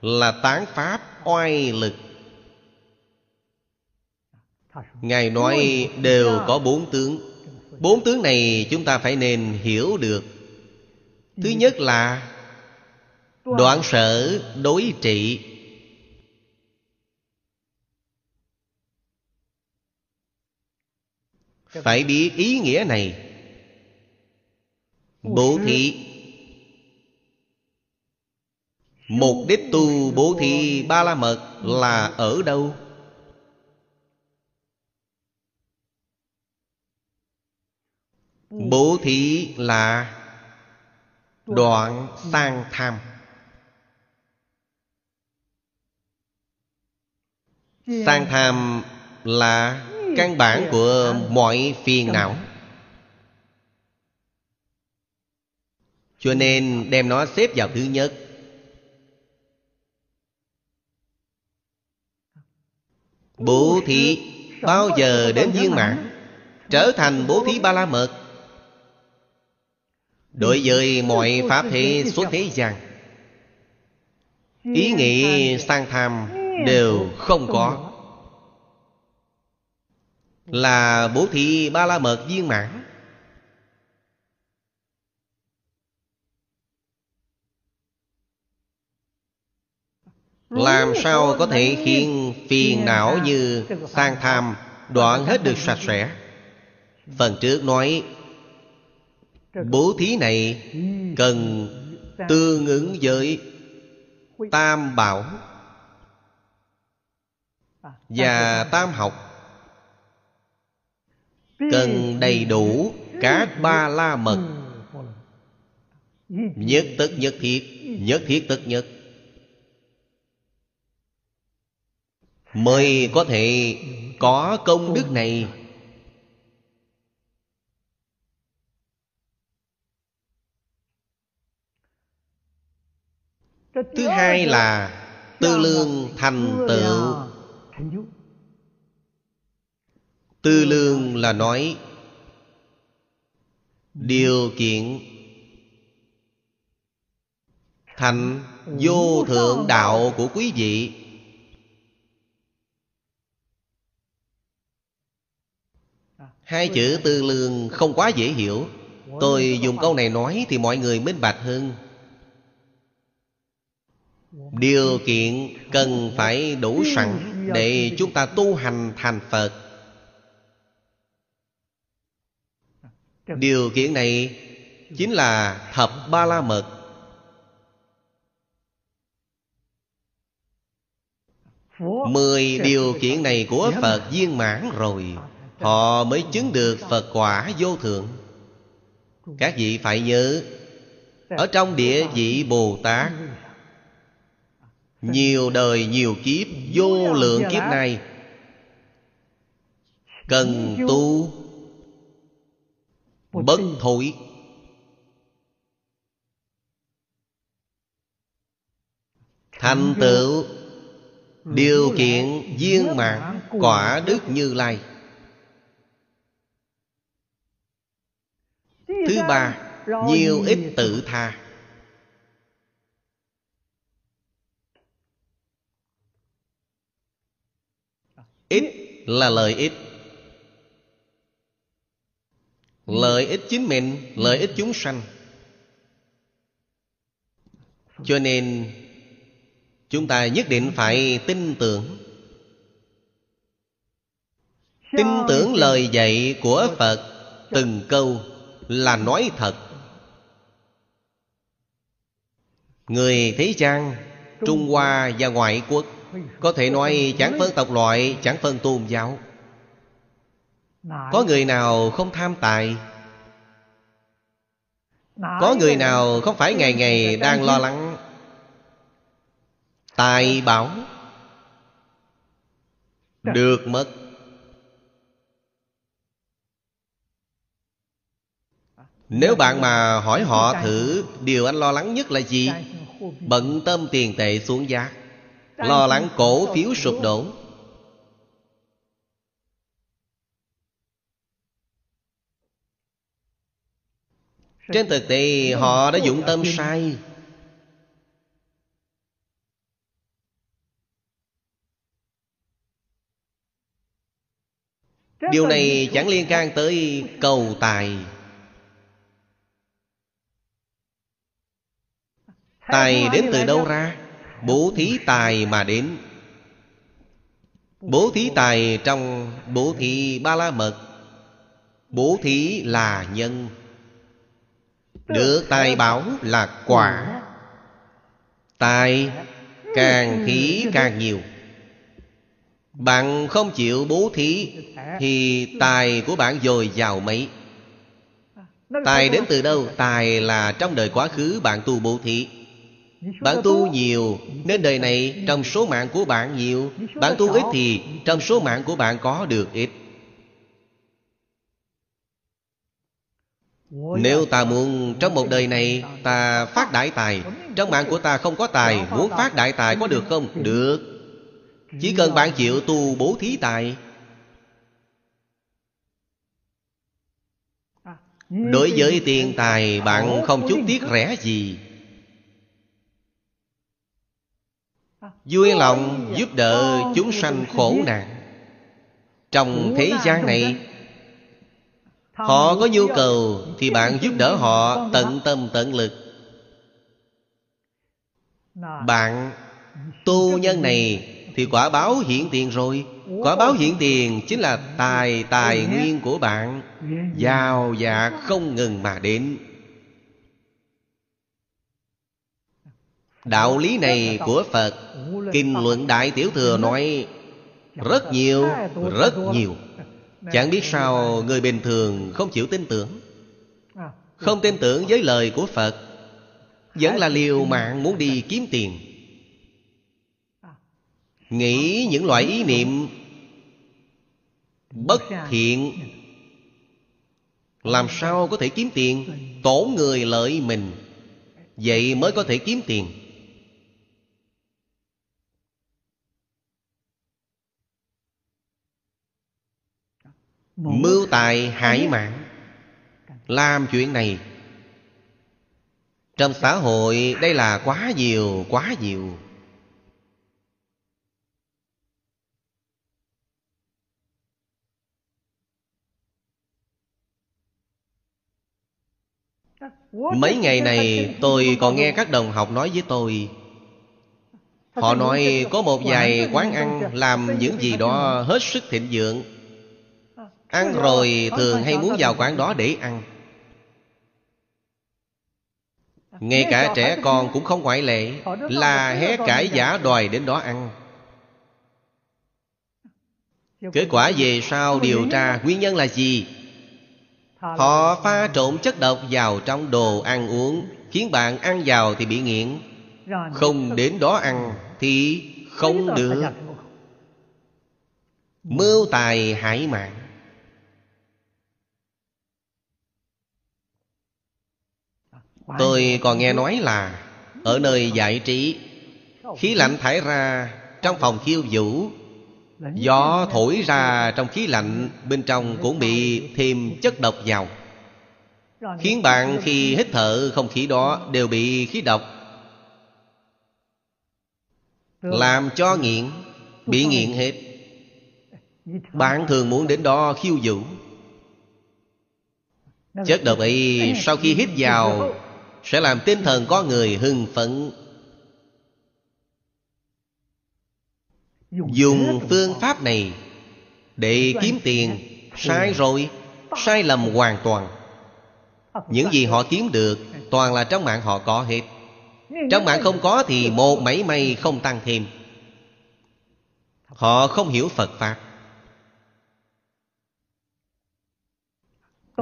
Là tán Pháp oai lực Ngài nói đều có bốn tướng. Bốn tướng này chúng ta phải nên hiểu được. Thứ nhất là Đoạn sở đối trị. Phải biết ý nghĩa này. Bố thí. Mục đích tu bố thí ba la mật là ở đâu? Bố thí là đoạn sang tham. Sang tham là căn bản của mọi phiền não. Cho nên đem nó xếp vào thứ nhất. Bố thí bao giờ đến viên mãn Trở thành bố thí ba la mật? Đối với mọi pháp thế xuất thế gian, Ý nghĩ sang tham đều không có. Là bố thị ba la mật viên mãn. Làm sao có thể khiến phiền não như sang tham đoạn hết được sạch sẽ? Phần trước nói Bố thí này cần tương ứng với Tam bảo Và tam học. Cần đầy đủ các ba la mật. Nhất tức nhất thiết Nhất thiết tức nhất. Mới có thể có công đức này thứ hai là tư lương thành tựu. tư lương là nói điều kiện thành vô thượng đạo của quý vị. Hai chữ tư lương không quá dễ hiểu. Tôi dùng câu này nói thì mọi người minh bạch hơn Điều kiện cần phải đủ sẵn Để chúng ta tu hành thành Phật. Điều kiện này Chính là thập ba la mật. Mười điều kiện này của Phật viên mãn rồi, Họ mới chứng được Phật quả vô thượng. Các vị phải nhớ, Ở trong địa vị Bồ Tát nhiều đời nhiều kiếp Vô lượng kiếp này. Cần tu Bất thối Thành tựu Điều kiện viên mãn Quả đức như lai. Thứ ba Nhiều ít tự tha Ít là lợi ích. Lợi ích chính mình, Lợi ích chúng sanh. Cho nên, Chúng ta nhất định phải tin tưởng. Tin tưởng lời dạy của Phật Từng câu là nói thật. Người thế gian, trung hoa và ngoại quốc có thể nói chẳng phân tộc loại, chẳng phân tôn giáo. Có người nào không tham tài? Có người nào không phải ngày ngày đang lo lắng? Tài bảo Được mất. Nếu bạn mà hỏi họ thử, Điều anh lo lắng nhất là gì? Bận tâm tiền tệ xuống giá. Lo lắng cổ phiếu sụp đổ. Trên thực tế, họ đã dụng tâm sai. Điều này chẳng liên can tới cầu tài. Tài đến từ đâu ra? Bố thí tài mà đến. Bố thí tài trong bố thí ba la mật Bố thí là nhân. Được tài bảo là quả. Tài càng thí càng nhiều. Bạn không chịu bố thí Thì tài của bạn dồi dào mấy. Tài đến từ đâu? Tài là trong đời quá khứ bạn tu bố thí bạn tu nhiều, Nên đời này trong số mạng của bạn nhiều. Bạn tu ít thì trong số mạng của bạn có được ít. Nếu ta muốn trong một đời này Ta phát đại tài, Trong mạng của ta không có tài, Muốn phát đại tài có được không? Được. Chỉ cần bạn chịu tu bố thí tài. Đối với tiền tài, Bạn không chút tiếc rẻ gì. Vui lòng giúp đỡ chúng sanh khổ nạn. Trong thế gian này Họ có nhu cầu Thì bạn giúp đỡ họ tận tâm tận lực. Bạn tu nhân này Thì quả báo hiện tiền rồi. Quả báo hiện tiền chính là tài tài nguyên của bạn. Giàu dạt không ngừng mà đến Đạo lý này của Phật Kinh luận Đại Tiểu Thừa nói Rất nhiều, rất nhiều. Chẳng biết sao người bình thường không chịu tin tưởng. Không tin tưởng với lời của Phật Vẫn là liều mạng muốn đi kiếm tiền. Nghĩ những loại ý niệm Bất thiện Làm sao có thể kiếm tiền? Tổn người lợi mình Vậy mới có thể kiếm tiền. Mưu tài hải mạng Làm chuyện này. Trong xã hội đây là quá nhiều quá nhiều. Mấy ngày này tôi còn nghe các đồng học nói với tôi. Họ nói có một vài quán ăn làm những gì đó hết sức thịnh vượng Ăn rồi thường hay muốn vào quán đó để ăn. Ngay cả trẻ con cũng không ngoại lệ Là hé cải giả đòi đến đó ăn. Kết quả về sau điều tra nguyên nhân là gì? Họ pha trộn chất độc vào trong đồ ăn uống Khiến bạn ăn vào thì bị nghiện. Không đến đó ăn thì không được. Mưu tài hải mạng Tôi còn nghe nói là Ở nơi giải trí Khí lạnh thải ra trong phòng khiêu vũ Gió thổi ra trong khí lạnh Bên trong cũng bị thêm chất độc vào. Khiến bạn khi hít thở không khí đó Đều bị khí độc. Làm cho nghiện Bị nghiện hết. Bạn thường muốn đến đó khiêu vũ. Chất độc ấy sau khi hít vào sẽ làm tinh thần có người hưng phấn. Dùng phương pháp này để kiếm tiền, sai rồi, sai lầm hoàn toàn. Những gì họ kiếm được toàn là trong mạng họ có hết. Trong mạng không có thì một mảy may không tăng thêm. Họ không hiểu phật pháp.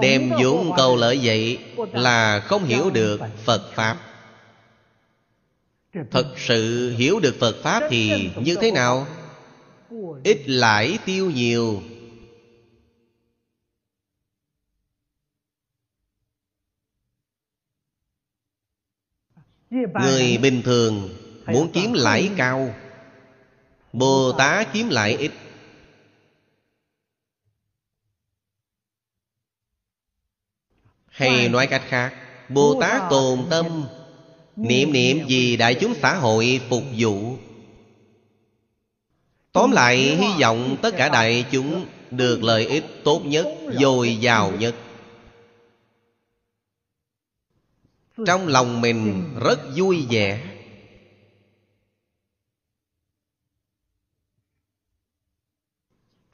Đem dũng cầu lợi vậy Là không hiểu được Phật Pháp. Thật sự hiểu được Phật Pháp thì như thế nào? Ít lãi tiêu nhiều. Người bình thường muốn kiếm lãi cao Bồ Tát kiếm lãi ít Hay nói cách khác Bồ Tát tồn tâm Niệm niệm vì đại chúng xã hội phục vụ. Tóm lại hy vọng tất cả đại chúng Được lợi ích tốt nhất Dồi dào nhất. Trong lòng mình rất vui vẻ.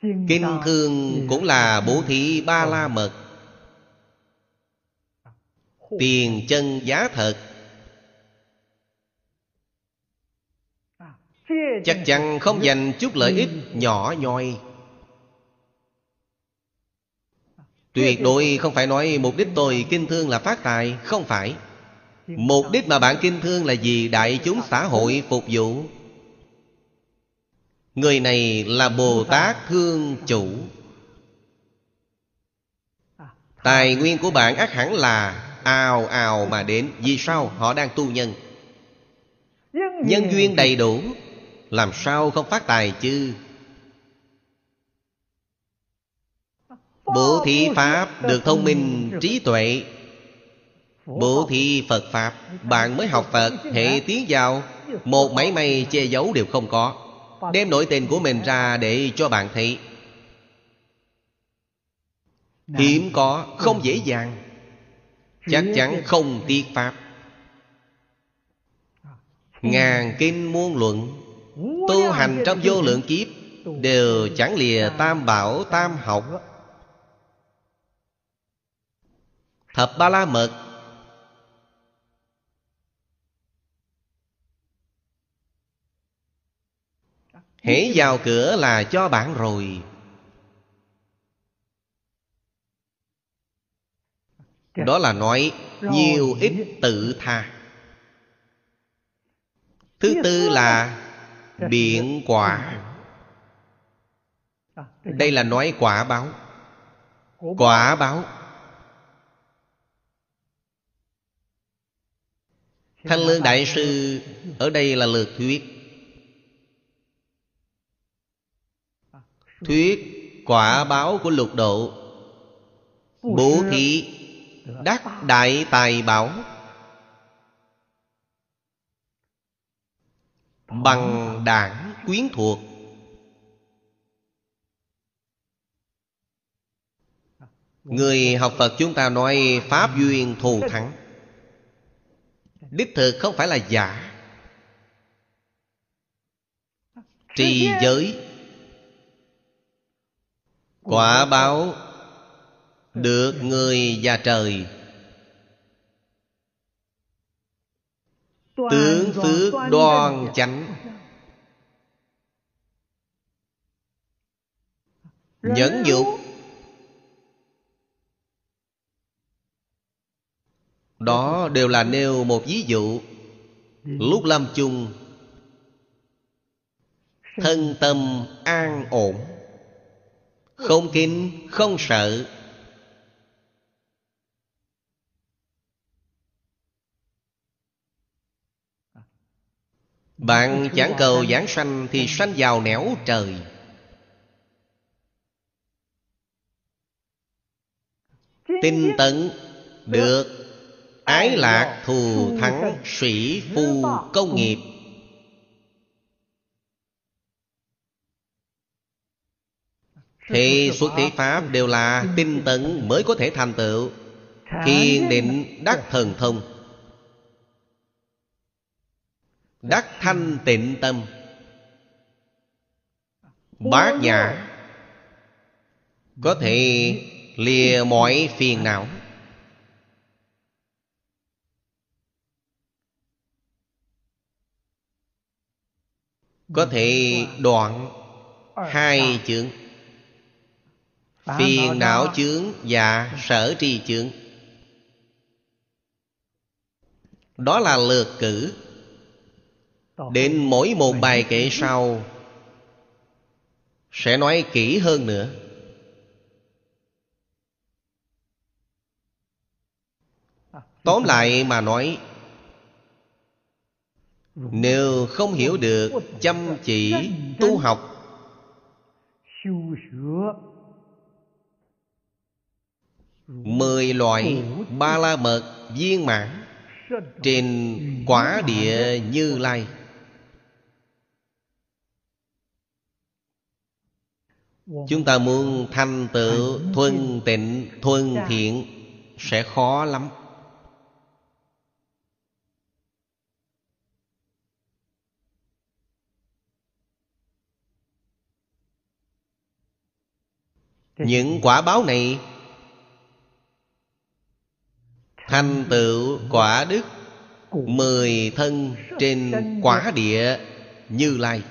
Kinh thương cũng là bố thí ba la mật Tiền chân giá thật. Chắc chắn không dành chút lợi ích nhỏ nhoi. Tuyệt đối không phải nói mục đích tôi kinh thương là phát tài Không phải. Mục đích mà bạn kinh thương là gì đại chúng xã hội phục vụ. Người này là Bồ Tát Thương Chủ. Tài nguyên của bạn ác hẳn là ào ào mà đến. Vì sao họ đang tu nhân? Nhân duyên đầy đủ Làm sao không phát tài chứ? Bố thí Pháp được thông minh trí tuệ. Bố thí Phật Pháp Bạn mới học Phật Hệ tiến vào Một máy may che giấu đều không có. Đem nội tình của mình ra để cho bạn thấy. Hiếm có, không dễ dàng Chắc chắn không tiết Pháp. Ngàn kinh muôn luận Tu hành trong vô lượng kiếp Đều chẳng lìa tam bảo tam học. Thập ba la mật. Hễ vào cửa là cho bạn rồi Đó là nói nhiều ít tự tha. Thứ tư là biện quả. Đây là nói quả báo. Quả báo. Thanh Lương Đại Sư Ở đây là lượt thuyết. Thuyết quả báo của lục độ. Bố thí Đắc đại tài bảo. Bằng đảng quyến thuộc. Người học Phật chúng ta nói Pháp duyên thù thắng. Đích thực không phải là giả. Trì giới. Quả báo được người và trời. Tướng phước đoan chánh. Nhẫn nhục. Đó đều là nêu một ví dụ. Lúc lâm chung Thân tâm an ổn. Không kinh không sợ Bạn chẳng cầu giảng sanh Thì sanh vào nẻo trời. Tinh tấn Được Ái lạc thù thắng Sĩ phu công nghiệp. Thì xuất thế Pháp. Đều là tinh tấn mới có thể thành tựu. Thiền định đắc thần thông Đắc thanh tịnh tâm. Bát nhã. Có thể lìa mọi phiền não. Có thể đoạn hai chướng. Phiền não chướng và sở tri chướng. Đó là lượt cử Đến mỗi một bài kệ sau Sẽ nói kỹ hơn nữa. Tóm lại mà nói Nếu không hiểu được chăm chỉ tu học Mười loại ba la mật viên mãn Trên quả địa như lai Chúng ta muốn thành tựu thuần tịnh thuần thiện Sẽ khó lắm. Những quả báo này Thành tựu quả đức Mười thân trên quả địa Như Lai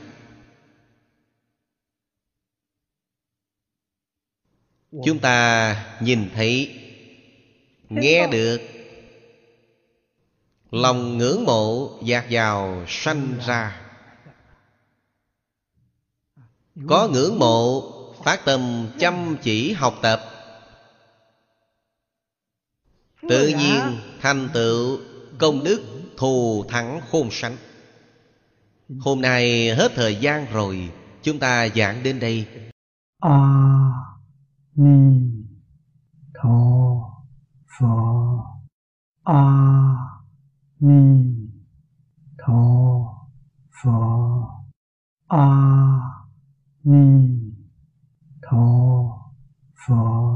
Chúng ta nhìn thấy Nghe được Lòng ngưỡng mộ dạt vào sanh ra. Có ngưỡng mộ Phát tâm chăm chỉ học tập. Tự nhiên thành tựu công đức thù thắng khôn sánh Hôm nay hết thời gian rồi Chúng ta giảng đến đây 弥陀佛阿弥陀佛阿弥陀佛。